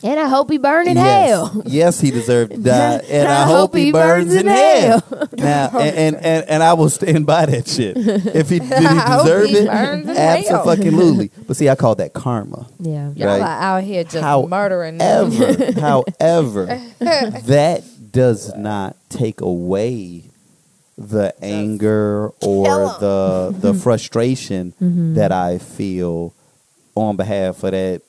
And I hope he burned in yes. hell. yes, he deserved to die, and I, hope he burns in hell. now, and, and and and I will stand by that shit. If he did he I hope deserve he it, burns in hell. absolutely. But see, I call that karma. Yeah. Y'all Right. are out here just How- murdering However, however, that does not take away the anger or the the frustration Mhm. that I feel on behalf of that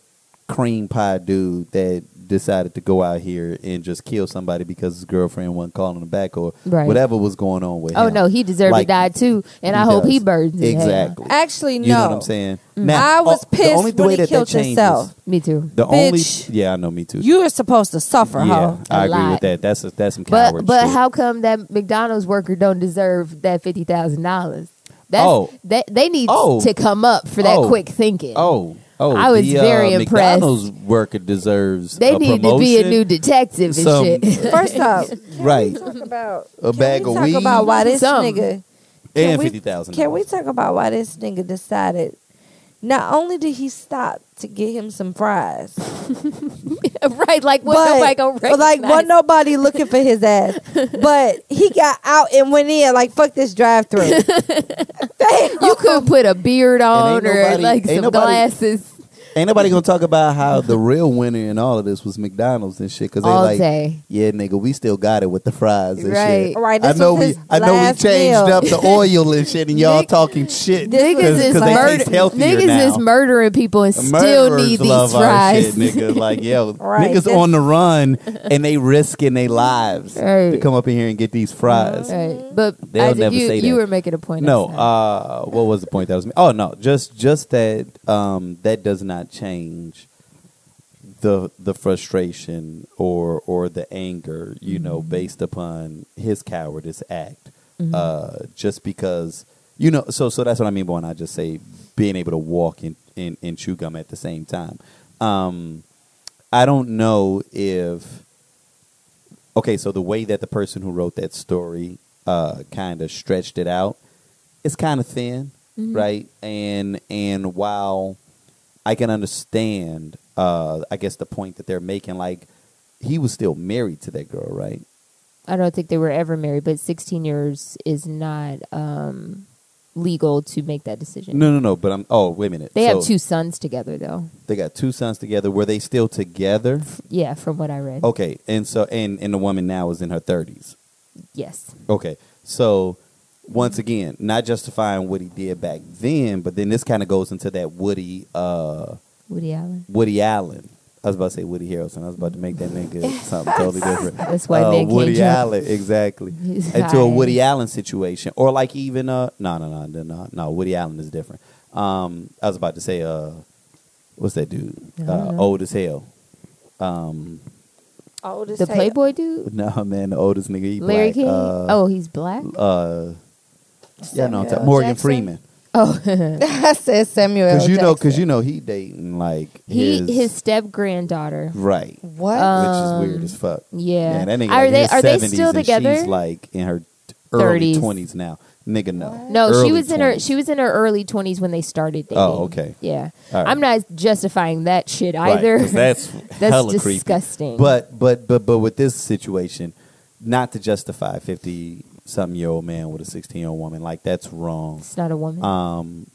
cream pie dude that decided to go out here and just kill somebody because his girlfriend wasn't calling him back or Right. whatever was going on with Oh him. Oh no, he deserved Like, to die too, and he I hope he does. burns in hell. exactly. Actually, no. You know what I'm saying? Mm. I was oh, the pissed only when way he that killed that changes, himself. Me too. The only yeah, I know me too. You are supposed to suffer, yeah, huh? I A agree lot. with that. That's a, that's some But but shit. how come that McDonald's worker don't deserve that fifty thousand dollars? That's Oh. that they need Oh. to come up for that Oh. quick thinking. Oh, oh! I was the, uh, very impressed. McDonald's worker deserves. they a need to be a promotion, new detective and some- shit. First up, can Right. we talk about A bag can we of talk weed? about why this Some. nigga can and we- fifty thousand. Can we talk about why this nigga decided? Not only did he stop to get him some fries, right, like what but nobody gonna recognize. like wasn't nobody looking for his ass, but he got out and went in like fuck this drive through. you could put a beard on or nobody- like some nobody- glasses Ain't nobody gonna talk about how the real winner in all of this was McDonald's and shit because they all like, day. yeah, nigga, we still got it with the fries and Right. shit. Right, I this know was we, his I know we last changed meal. up the oil and shit, and y'all Nick- talking shit This Niggas is because they murder- taste healthier Niggas now. is murdering people and still Murderers need these love our fries. shit, nigga. Like, yo, Right, niggas this- on the run and they risking their lives Right. to come up in here and get these fries. Right. But They'll Isaac, never you, say you were making a point. No, outside. uh, what was the point that was? Oh no, just just that um, that does not change the the frustration or or the anger, you know, Mm-hmm. based upon his cowardice act. Mhm. Uh, just because you know, so so that's what I mean when I just say being able to walk and and, and chew gum at the same time. Um, I don't know if okay, so the way that the person who wrote that story uh, kind of stretched it out, it's kind of thin, Mhm. right? And and while I can understand, uh, I guess the point that they're making, like he was still married to that girl, right? I don't think they were ever married, but 16 years is not um, legal to make that decision. No, no, no. But I'm. Oh, wait a minute. They So have two sons together, though. They got two sons together. Were they still together? Yeah, from what I read. Okay, and so and and the woman now is in her thirties. Yes. Okay, so once again, not justifying what he did back then, but then this kind of goes into that Woody uh, Woody Allen. Woody Allen. I was about to say Woody Harrelson. I was about to make that nigga something totally different. That's why uh, man can't Woody jump. Allen, exactly. He's Into a. Woody Allen situation, or like even uh, no, no, no, no, no, no. Woody Allen is different. Um, I was about to say uh, what's that dude? Uh, old as hell. Um, Oh, The Playboy dude? no man, the oldest nigga. He Larry black. King? Uh, oh, he's black? uh, yeah, no, I'm talking- Morgan Jackson? Freeman. Oh, I said Samuel. Because you know, because you know, he dating like he his, his step granddaughter. right, what? Um, which is weird as fuck. Yeah. that nigga Are like they his are they 70s still and together? She's like in her t- early 30s. twenties now. Nigga, no, no, she Early was in her 20s. she was in her early twenties when they started dating. Oh, okay. Yeah. All right. I'm not justifying that shit Right, either. 'cause that's That's hella creepy. disgusting. But but but but with this situation, not to justify fifty something year old man with a sixteen year old woman, like that's wrong. it's not a woman. Um,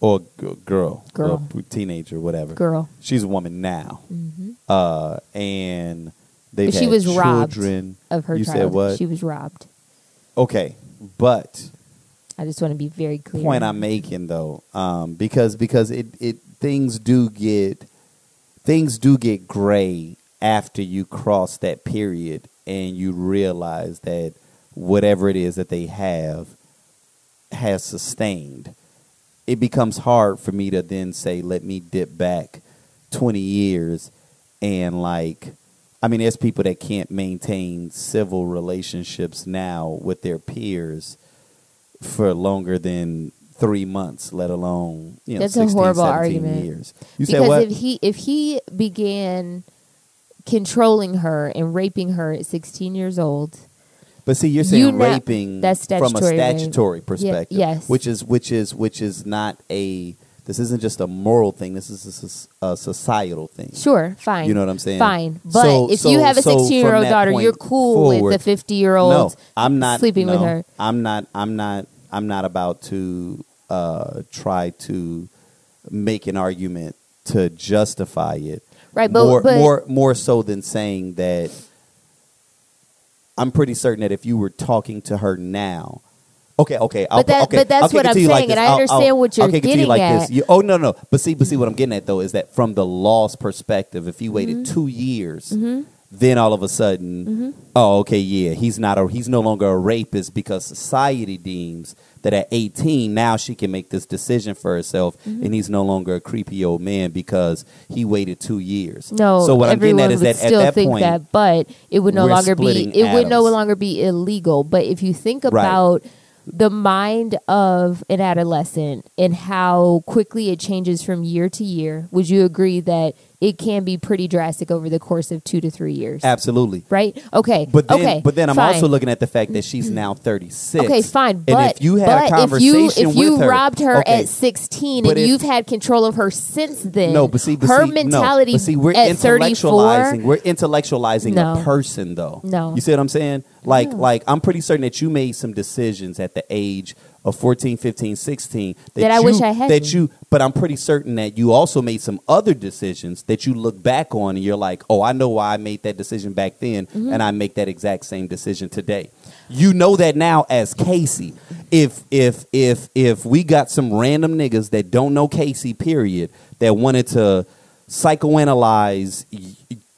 or g- girl, Girl. teenager, whatever. Girl. She's a woman now. hmm Uh, and they've But she was robbed. Of her you child. said what? She was robbed. Okay, but I just want to be very clear. point I'm making though, um, because because it it things do get things do get gray after you cross that period and you realize that whatever it is that they have has sustained. It becomes hard for me to then say, let me dip back 20 years and like I mean, there's people that can't maintain civil relationships now with their peers for longer than three months, let alone you know, That's a horrible 17 argument. years. You because what? if he if he began controlling her and raping her at 16 years old, But see, you're You saying know- raping that's from a statutory rape. perspective, yes. which is which is which is not a. This isn't just a moral thing. This is a, a societal thing. sure, fine. You know what I'm saying? Fine. But So- if so- you have a so 16 year old daughter, you're cool forward- with the 50 year old No, I'm not sleeping with no, her. I'm not. I'm not. I'm not about to uh, try to make an argument to justify it. Right, but- more, but- more, more so than saying that. I'm pretty certain that if you were talking to her now, okay, okay, I'll, But that- okay, but that's I'll what I'm you like saying, and. I I'll- understand I'll- what you're I'll to you getting like at. this. You- oh no, no, but see, but see, what I'm getting at though is that from the law's perspective, if you waited Mm-hmm. two years, then all of a sudden, Mm-hmm. oh, okay, yeah, he's not a, he's no longer a rapist because society deems that at 18 now she can make this decision for herself, Mm-hmm. and he's no longer a creepy old man because he waited two years. No, so what I'm getting at is that still at that think point, that, but it would no longer be it would no longer be illegal. But if you think Right. about the mind of an adolescent and how quickly it changes from year to year, would you agree that it can be pretty drastic over the course of two to three years? absolutely. Right? Okay. But then, okay. but then I'm fine. also looking at the fact that she's now 36. Okay, fine. But and if you had a conversation if you, if you her, robbed her okay, at 16 But and if- you've had control of her since then, No, but see, but her see, mentality No, but see, we're intellectualizing. We're intellectualizing No. a person, though. No. you see what I'm saying? Like, No. like I'm pretty certain that you made some decisions at the age of 14, 15, 16 that, That I you, wish I hadn't. That you, but I'm pretty certain that you also made some other decisions that you look back on and you're like, oh, I know why I made that decision back then, Mm-hmm. and I make that exact same decision today. You know that now as Casey. If if if if we got some random niggas that don't know Casey, period, that wanted to psychoanalyze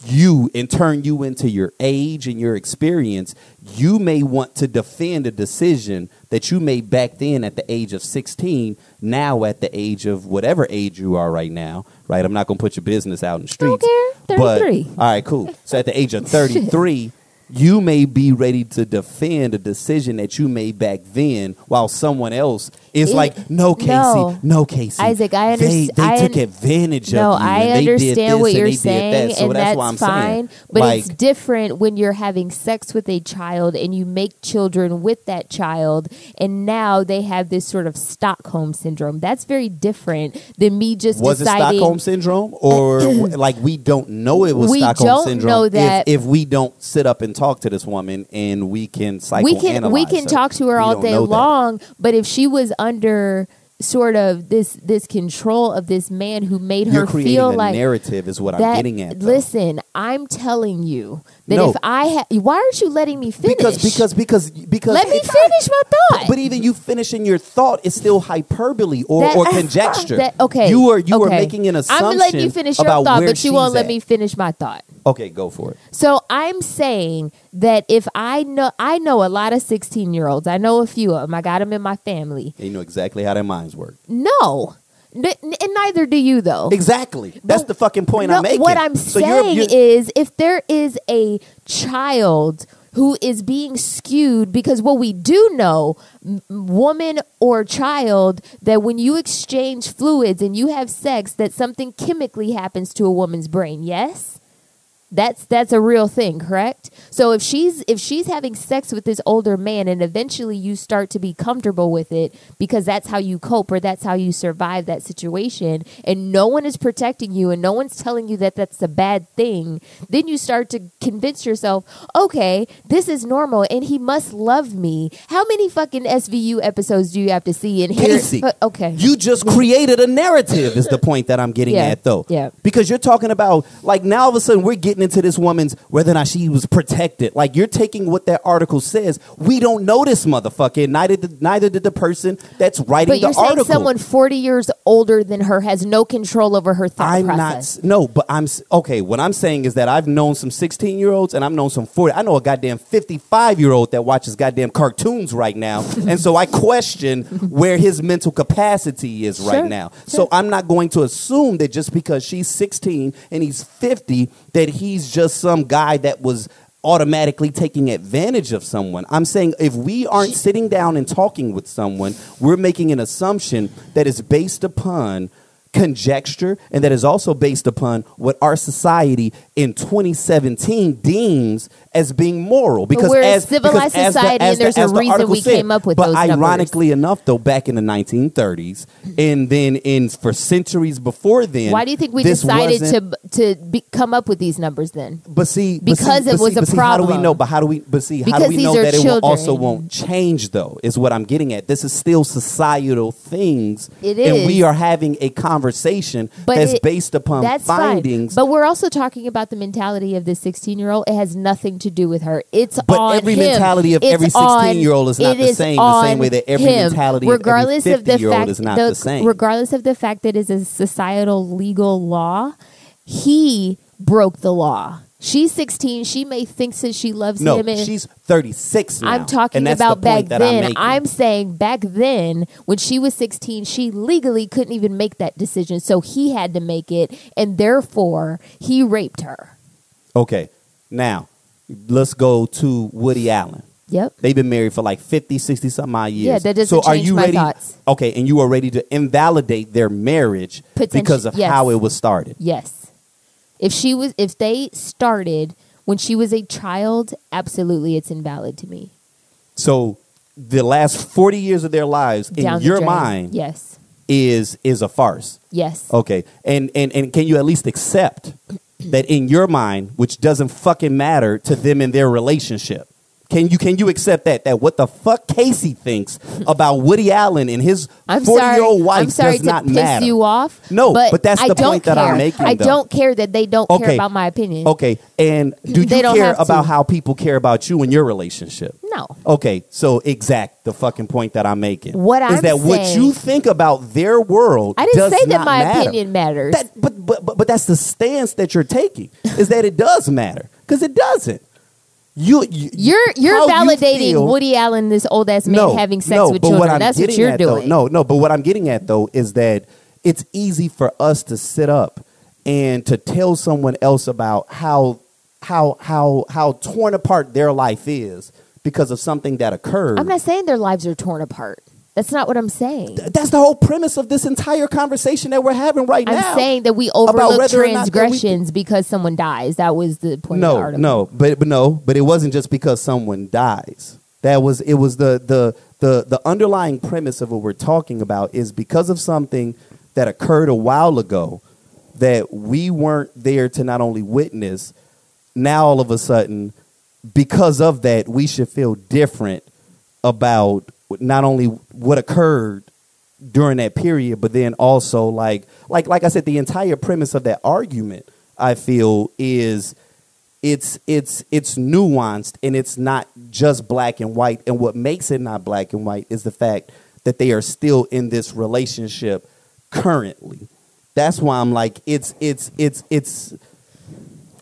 you and turn you into your age and your experience, you may want to defend a decision that you made back then at the age of 16, now at the age of whatever age you are right now, right? I'm not going to put your business out in the streets. care. But, 33. all right, cool. So at the age of 33, you may be ready to defend a decision that you made back then while someone else is It- like, no, Casey, no. no, Casey. Isaac, I They, they I took advantage no, of you. I and they did understand what you're saying, that. So and that's, that's why I'm fine. saying. But like, it's different when you're having sex with a child and you make children with that child, and now they have this sort of Stockholm syndrome. That's very different than me just was it deciding. Stockholm syndrome, or like we don't know it was We Stockholm don't syndrome? know if- that- if, we don't sit up and talk to this woman and we can psychoanalyze we can we can her. talk to her all day long, but if she was under sort of this this control of this man who made You're her creating feel a like narrative, is what I'm getting at. though. listen, I'm telling you that No. if I had, why aren't you letting me finish? because because because because let me finish my thought. But even you finishing your thought is still hyperbole or, That- or conjecture. That- okay, you are you are making an assumption. I'm letting you finish your thought, but you won't she's let me finish my thought. Okay, go for it. So I'm saying that if I know, I know a lot of 16 year olds. I know a few of them. I got them in my family. And you know exactly how their minds work. No, N- and neither do you, though. Exactly. That's No, the fucking point no, I'm making. What I'm So saying you're, you're, is, if there is a child who is being skewed, because what we do know, m- woman or child, that when you exchange fluids and you have sex, that something chemically happens to a woman's brain. Yes. That's that's a real thing, correct? So if she's if she's having sex with this older man and eventually you start to be comfortable with it because that's how you cope or that's how you survive that situation and no one is protecting you and no one's telling you that that's a bad thing, then you start to convince yourself, "Okay, this is normal and he must love me." How many fucking SVU episodes do you have to see and hear? Casey, Uh, okay. You just created a narrative, is the point that I'm getting Yeah, at, though. yeah. Because you're talking about, like, now all of a sudden we're getting into this woman's whether or not she was protected. Like, you're taking what that article says. We don't know this motherfucker. and Neither did, neither did the person that's writing but the you're saying someone 40 years older than her has no control over her thought I'm process. not no, but I'm okay. What I'm saying is that I've known some 16 year olds and I've known some 40. I know a goddamn 55 year old that watches goddamn cartoons right now, and so I question where his mental capacity is Sure, right now. So I'm not going to assume that just because she's 16 and he's 50 that he's just some guy that was automatically taking advantage of someone. I'm saying if we aren't sitting down and talking with someone, we're making an assumption that is based upon conjecture and that is also based upon what our society in 2017 deems as being moral because we're a as civilized because as the- society as and the- there's a the reason we said, came up with but those numbers. ironically enough though back in the 1930s and then in for centuries before then Why do you think we decided to to be, come up with these numbers then? but see, but Because see, it was see, a but see, How do we problem. know? But how do we? But see, how Because do we know that it will also won't change? Though is what I'm getting at. This is still societal things, It and we are having a conversation But that's it- based upon findings. fine. But we're also talking about the mentality of this 16 year old. It has nothing to do with her. It's But on every him. mentality of It's every on- 16-year-old is not it the same, the same way that every him. mentality of every regardless of the 50-year-old fact is not the- the same. Regardless of the fact that it's a societal legal law, he broke the law. She's 16. She may think that she loves no, him. And she's 36 now. I'm talking about back that I'm then. I'm saying back then, when she was 16, she legally couldn't even make that decision. So he had to make it, and therefore he raped her. okay. Now, let's go to Woody Allen. Yep. They've been married for like 50, 60 something odd years. Yeah, that doesn't so are change you my ready? thoughts. Okay, and you are ready to invalidate their marriage Potenti- because of yes. how it was started. Yes. If she was, if they started when she was a child, absolutely, it's invalid to me. So the last 40 years of their lives in the your drain. mind yes, is is a farce. yes. Okay. And and and can you at least accept that in your mind, which doesn't fucking matter to them in their relationship? Can you can you accept that that what the fuck Casey thinks about Woody Allen and his forty year old wife I'm sorry does to not piss matter? you off. No, but that's I the don't point that I'm making, I though. don't care that they don't care about my opinion. Okay, and do you care have to. about how people care about you in your relationship? No. Okay, so exact the fucking point that I'm making. What is I'm that what you think about their world? I didn't say that my matter. opinion matters. That, but, but but but that's the stance that you're taking. is that it does matter because it doesn't. You, you You're you're you validating feel- Woody Allen, this old ass man no, having sex no, with children. What That's what you're at, though- doing. no, no, but what I'm getting at though is that it's easy for us to sit up and to tell someone else about how how how how torn apart their life is because of something that occurred. I'm not saying their lives are torn apart. That's not what I'm saying. That's the whole premise of this entire conversation that we're having right now. I'm saying that we overlook whether or not that we- transgressions because someone dies. That was the point of the no, article. no, but but no, but it wasn't just because someone dies. That was it was the the the the underlying premise of what we're talking about is because of something that occurred a while ago that we weren't there to not only witness. Now all of a sudden, because of that, we should feel different about not only what occurred during that period. But then also like like like I said, the entire premise of that argument I feel is it's it's it's nuanced and it's not just black and white. And what makes it not black and white is the fact that they are still in this relationship currently. That's why I'm like it's it's it's it's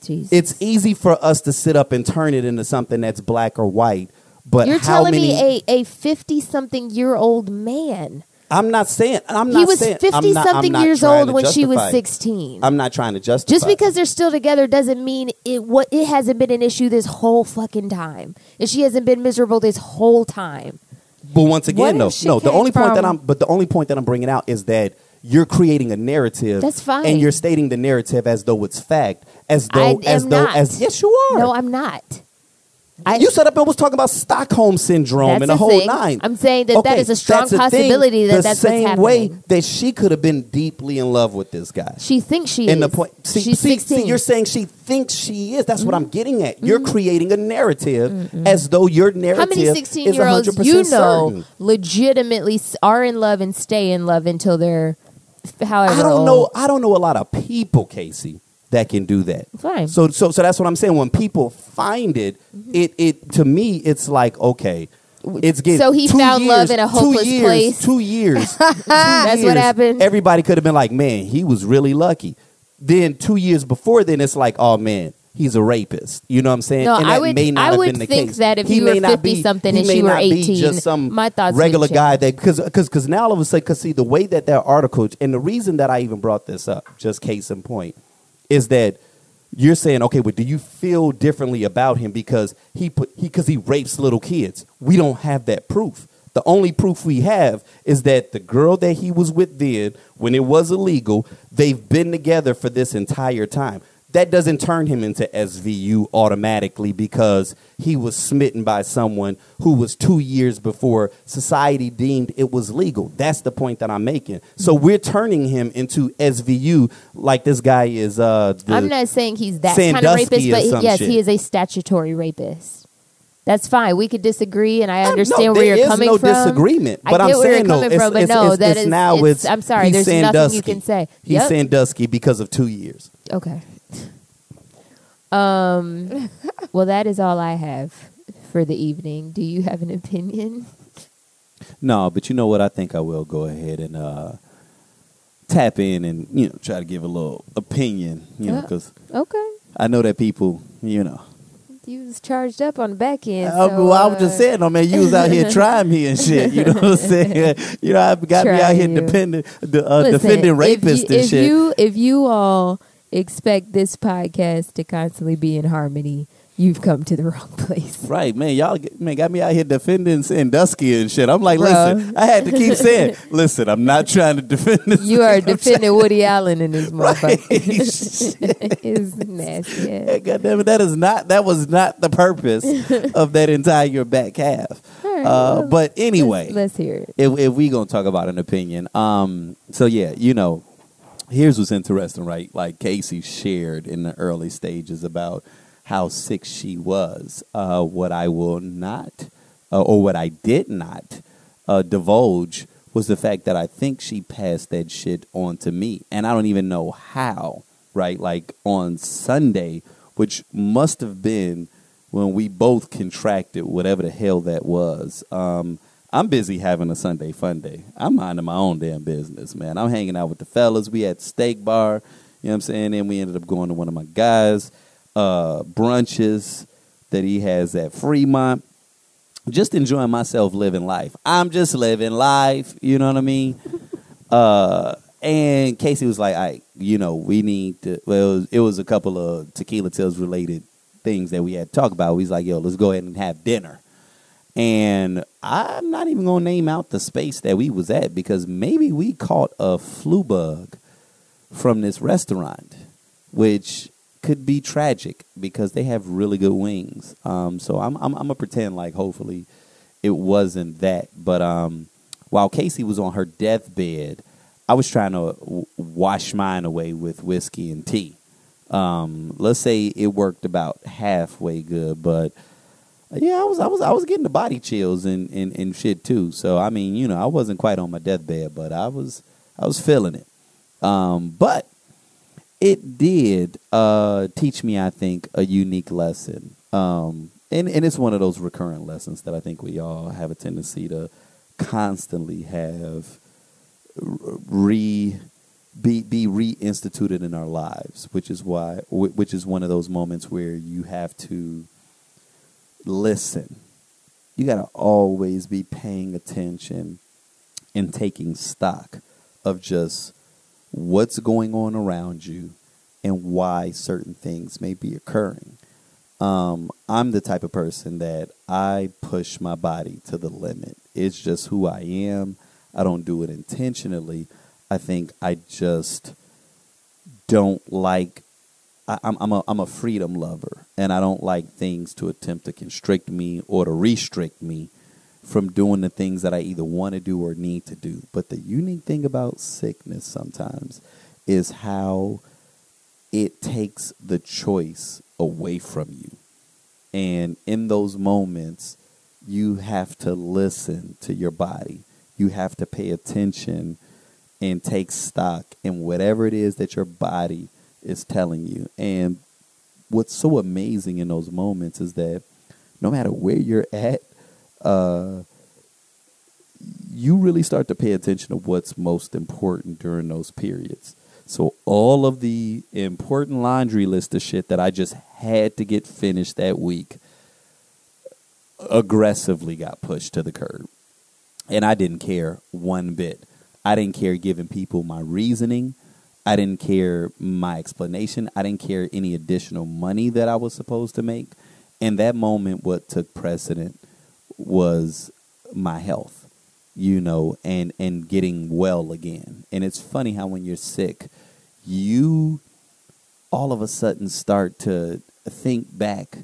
Jesus. it's easy for us to sit up and turn it into something that's black or white. But You're telling many, me a a fifty something year old man. I'm not saying I'm not. He was saying fifty not, something years old when she was sixteen. I'm not trying to justify. Just because they're still together doesn't mean it what it hasn't been an issue this whole fucking time. And she hasn't been miserable this whole time. But once again, if no, no. The only point that I'm, but the only point that I'm bringing out is that you're creating a narrative. That's fine. and you're stating the narrative as though it's fact, as though, as though, not. as yes, you are. No, I'm not. I, you set up and was talking about Stockholm syndrome and the whole thing. nine. I'm saying that that Okay, is a strong that's the possibility thing. that the that's what's same way that she could have been deeply in love with this guy. she thinks she and is. the point, see, She's see, 16. see, you're saying she thinks she is. That's what Mm-hmm. I'm getting at. You're creating a narrative as though your narrative How many 16 is year olds 100% you know certain. legitimately are in love and stay in love until they're however I don't old? know. I don't know a lot of people, Casey, that can do that. Fine. So, so, so that's what I'm saying. When people find it, Mm-hmm. it, it to me, it's like okay, it's getting. So he found years- love in a hopeless two years, place? Two years. two That's what happened? Everybody could have been like, man, he was really lucky. Then two years before, then it's like, oh man. He's a rapist. You know what I'm saying? No, and I that would- may not I have would been the think case. that if He you may were not be- 50-something he and she were 18, just some my thoughts regular guy that because because because now all of a sudden because see the way that that article and the reason that I even brought this up just case in point is that you're saying okay well, do you feel differently about him because he put he because he rapes little kids? We don't have that proof. The only proof we have is that the girl that he was with then when it was illegal they've been together for this entire time that doesn't turn him into SVU automatically because he was smitten by someone who was two years before society deemed it was legal. That's the point that I'm making. So we're turning him into SVU like this guy is. Uh, I'm not saying he's that kind of rapist, but yes, shit. he is a statutory rapist. That's fine. We could disagree, and I understand no, where you're there is coming no from. disagreement, I but get I'm where saying you're coming from, but it's, no, it's, that it's is- now it's-. I'm sorry, there's nothing you can say. He's Yep. Sandusky because of two years. Okay. Um. well, that is all I have for the evening. Do you have an opinion? No, but you know what? I think I will go ahead and uh, tap in and you know try to give a little opinion. You know, Yeah. because Okay. I know that people, you know. You was charged up on the back end. Uh, so, well, I was just uh, saying, no man, you was out here trying me and shit. You know what I'm saying? You know, I got me out here you. depending, uh, Listen, defending if rapists you, and if shit. you if you all expect this podcast to constantly be in harmony, you've come to the wrong place. Right, man. Y'all man got me out here defending Sandusky and shit. I'm like, Bruh. listen, I had to keep saying, listen, I'm not trying to defend this. You are defending Woody Allen in this Right. it's nasty. Hey. God damn it, that is not that was not the purpose of that entire back half. All right, Uh, well, but anyway, let's, let's hear it. if, if we gonna talk about an opinion, um, so yeah, you know, here's what's interesting, right? Like Casey shared in the early stages about how sick she was. Uh, what I will not, uh, or what I did not uh, divulge was the fact that I think she passed that shit on to me, and I don't even know how. Right, like on Sunday, which must have been when we both contracted whatever the hell that was. Um, I'm busy having a Sunday fun day. I'm minding my own damn business, man. I'm hanging out with the fellas. We at steak bar, you know what I'm saying? And we ended up going to one of my guys' uh, brunches that he has at Fremont. Just enjoying myself living life. I'm just living life, you know what I mean? Uh, and Casey was like, "I, you know, we need to." Well, it was, it was a couple of tequila tales related things that we had to talk about. He's like, "Yo, let's go ahead and have dinner." And I'm not even gonna name out the space that we was at because maybe we caught a flu bug from this restaurant, which could be tragic because they have really good wings. Um, so I'm, I'm I'm gonna pretend like hopefully it wasn't that. But um, while Casey was on her deathbed, I was trying to w- wash mine away with whiskey and tea. Um, let's say it worked about halfway good, but yeah, I was I was I was getting the body chills and, and, and shit too. So I mean, you know, I wasn't quite on my deathbed, but I was I was feeling it. Um, but it did uh, teach me, I think, a unique lesson. Um, and, and it's one of those recurrent lessons that I think we all have a tendency to constantly have re be be reinstituted in our lives, which is why which is one of those moments where you have to listen. You got to always be paying attention and taking stock of just what's going on around you and why certain things may be occurring. Um, I'm the type of person that I push my body to the limit. It's just who I am. I don't do it intentionally. I think I just don't like. I, I'm I'm I'm a freedom lover, and I don't like things to attempt to constrict me or to restrict me from doing the things that I either want to do or need to do. But the unique thing about sickness sometimes is how it takes the choice away from you. And in those moments, you have to listen to your body. You have to pay attention and take stock in whatever it is that your body is telling you. And what's so amazing in those moments is that no matter where you're at, uh, you really start to pay attention to what's most important during those periods. So all of the important laundry list of shit that I just had to get finished that week aggressively got pushed to the curb. And I didn't care one bit. I didn't care giving people my reasoning. I didn't care my explanation. I didn't care any additional money that I was supposed to make. In that moment, what took precedent was my health, you know, and, and getting well again. And it's funny how when you're sick, you all of a sudden start to think back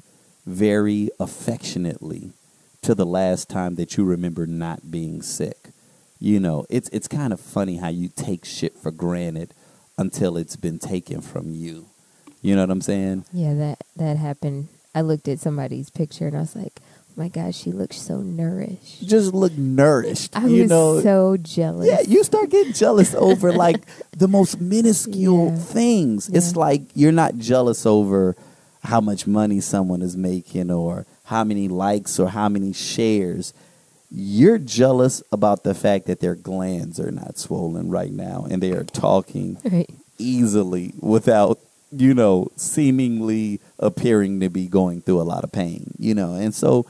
very affectionately to the last time that you remember not being sick. You know, it's it's kind of funny how you take shit for granted until it's been taken from you. You know what I'm saying? Yeah, that that happened. I looked at somebody's picture and I was like, oh "My gosh, she looks so nourished." Just look nourished. I you was know, so jealous. Yeah, you start getting jealous over like the most minuscule Yeah. things. It's like you're not jealous over how much money someone is making or how many likes or how many shares. You're jealous about the fact that their glands are not swollen right now and they are talking Right. easily without you know seemingly appearing to be going through a lot of pain you know and so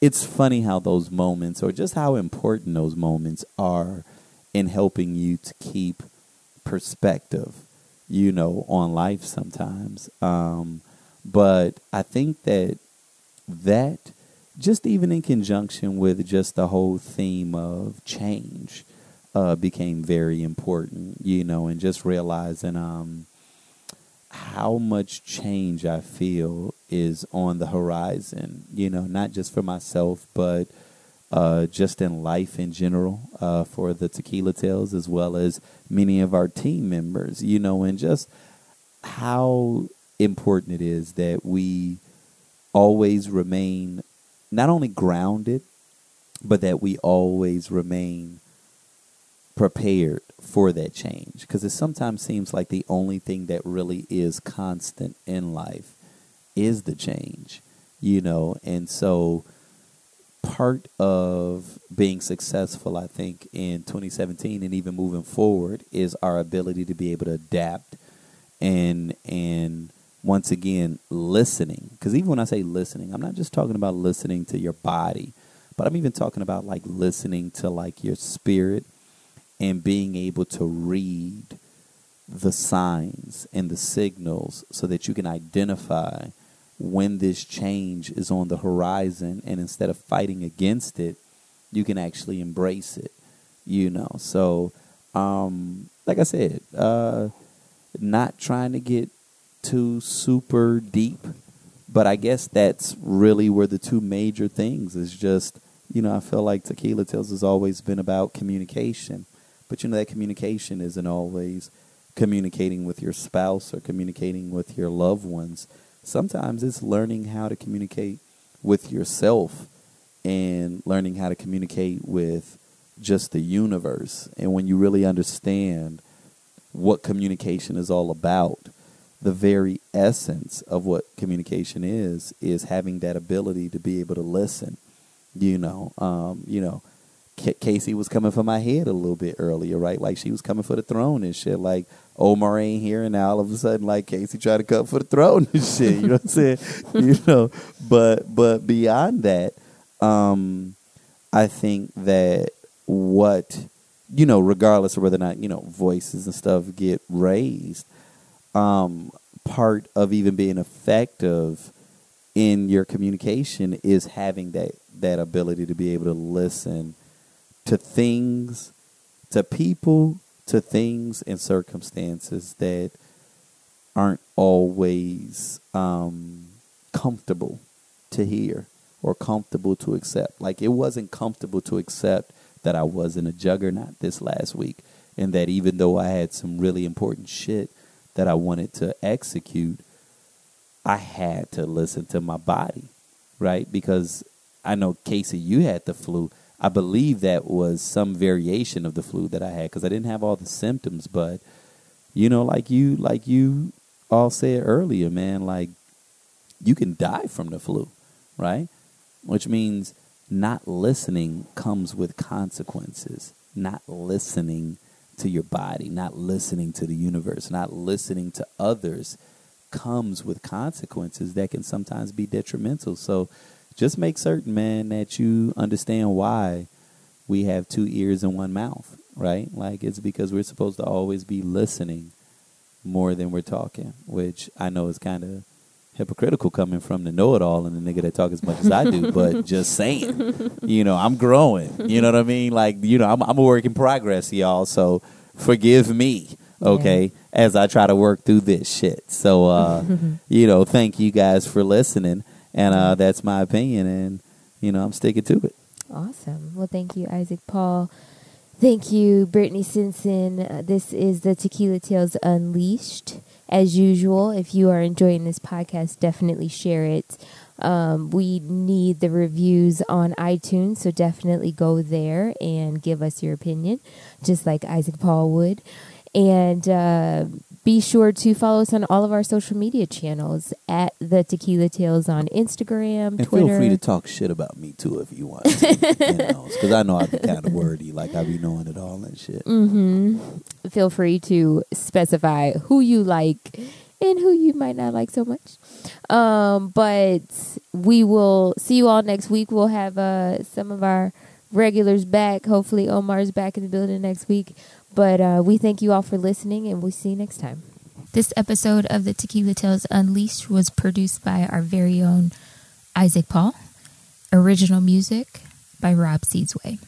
it's funny how those moments or just how important those moments are in helping you to keep perspective you know on life sometimes um but i think that that just even in conjunction with just the whole theme of change uh, became very important, you know, and just realizing um, how much change I feel is on the horizon, you know, not just for myself, but uh, just in life in general uh, for the Tequila Tales, as well as many of our team members, you know, and just how important it is that we always remain not only grounded, but that we always remain prepared for that change. Because it sometimes seems like the only thing that really is constant in life is the change, you know, and so part of being successful, I think, in 2017 and even moving forward is our ability to be able to adapt and and once again listening. Because even when I say listening, I'm not just talking about listening to your body, but I'm even talking about like listening to like your spirit and being able to read the signs and the signals so that you can identify when this change is on the horizon and instead of fighting against it you can actually embrace it you know so um like i said uh not trying to get too super deep but i guess that's really where the two major things is just you know i feel like tequila tales has always been about communication but you know that communication isn't always communicating with your spouse or communicating with your loved ones sometimes it's learning how to communicate with yourself and learning how to communicate with just the universe. And when you really understand what communication is all about, the very essence of what communication is is having that ability to be able to listen. You know, um, you know, K- Casey was coming for my head a little bit earlier, right? Like she was coming for the throne and shit. Like Omar ain't here, and now all of a sudden, like Casey tried to come for the throne and shit. You know what I'm saying? you know, but but beyond that, um, I think that what you know, regardless of whether or not you know voices and stuff get raised, um, part of even being effective in your communication is having that that ability to be able to listen to things, to people, to things and circumstances that aren't always um, comfortable to hear or comfortable to accept. Like it wasn't comfortable to accept that I wasn't a juggernaut this last week, and that even though I had some really important shit that I wanted to execute, I had to listen to my body, right? Because I know Casey, you had the flu. I believe that was some variation of the flu that I had because I didn't have all the symptoms, but you know, like you, like you all said earlier, man, like you can die from the flu, right? Which means not listening comes with consequences. Not listening to your body, not listening to the universe, not listening to others comes with consequences that can sometimes be detrimental. So just make certain, man, that you understand why we have two ears and one mouth, right? Like it's because we're supposed to always be listening more than we're talking, which I know is kind of hypocritical coming from the know-it-all and the nigga that talk as much as I do, but just saying, you know, I'm growing. You know what I mean? Like, you know, I'm, I'm a work in progress, y'all. So forgive me, okay, yeah. as I try to work through this shit. So, uh, you know, thank you guys for listening, and uh, that's my opinion, and you know, I'm sticking to it. Awesome. Well, thank you, Isaac Paul. Thank you, Brittany Simpson. Uh, this is the Tequila Tales Unleashed. As usual, if you are enjoying this podcast, definitely share it. Um, we need the reviews on iTunes, so definitely go there and give us your opinion, just like Isaac Paul would. And uh, be sure to follow us on all of our social media channels at the Tequila Tales on Instagram, and Twitter. feel free to talk shit about me too if you want, because you know, I know I be kind of wordy, like I be knowing it all and shit. Mm-hmm. Feel free to specify who you like and who you might not like so much. Um, but we will see you all next week. We'll have uh, some of our regulars back. Hopefully, Omar's back in the building next week. But uh, we thank you all for listening, and we'll see you next time. This episode of the Tequila Tales Unleashed was produced by our very own Isaac Paul. Original music by Rob Seedsway.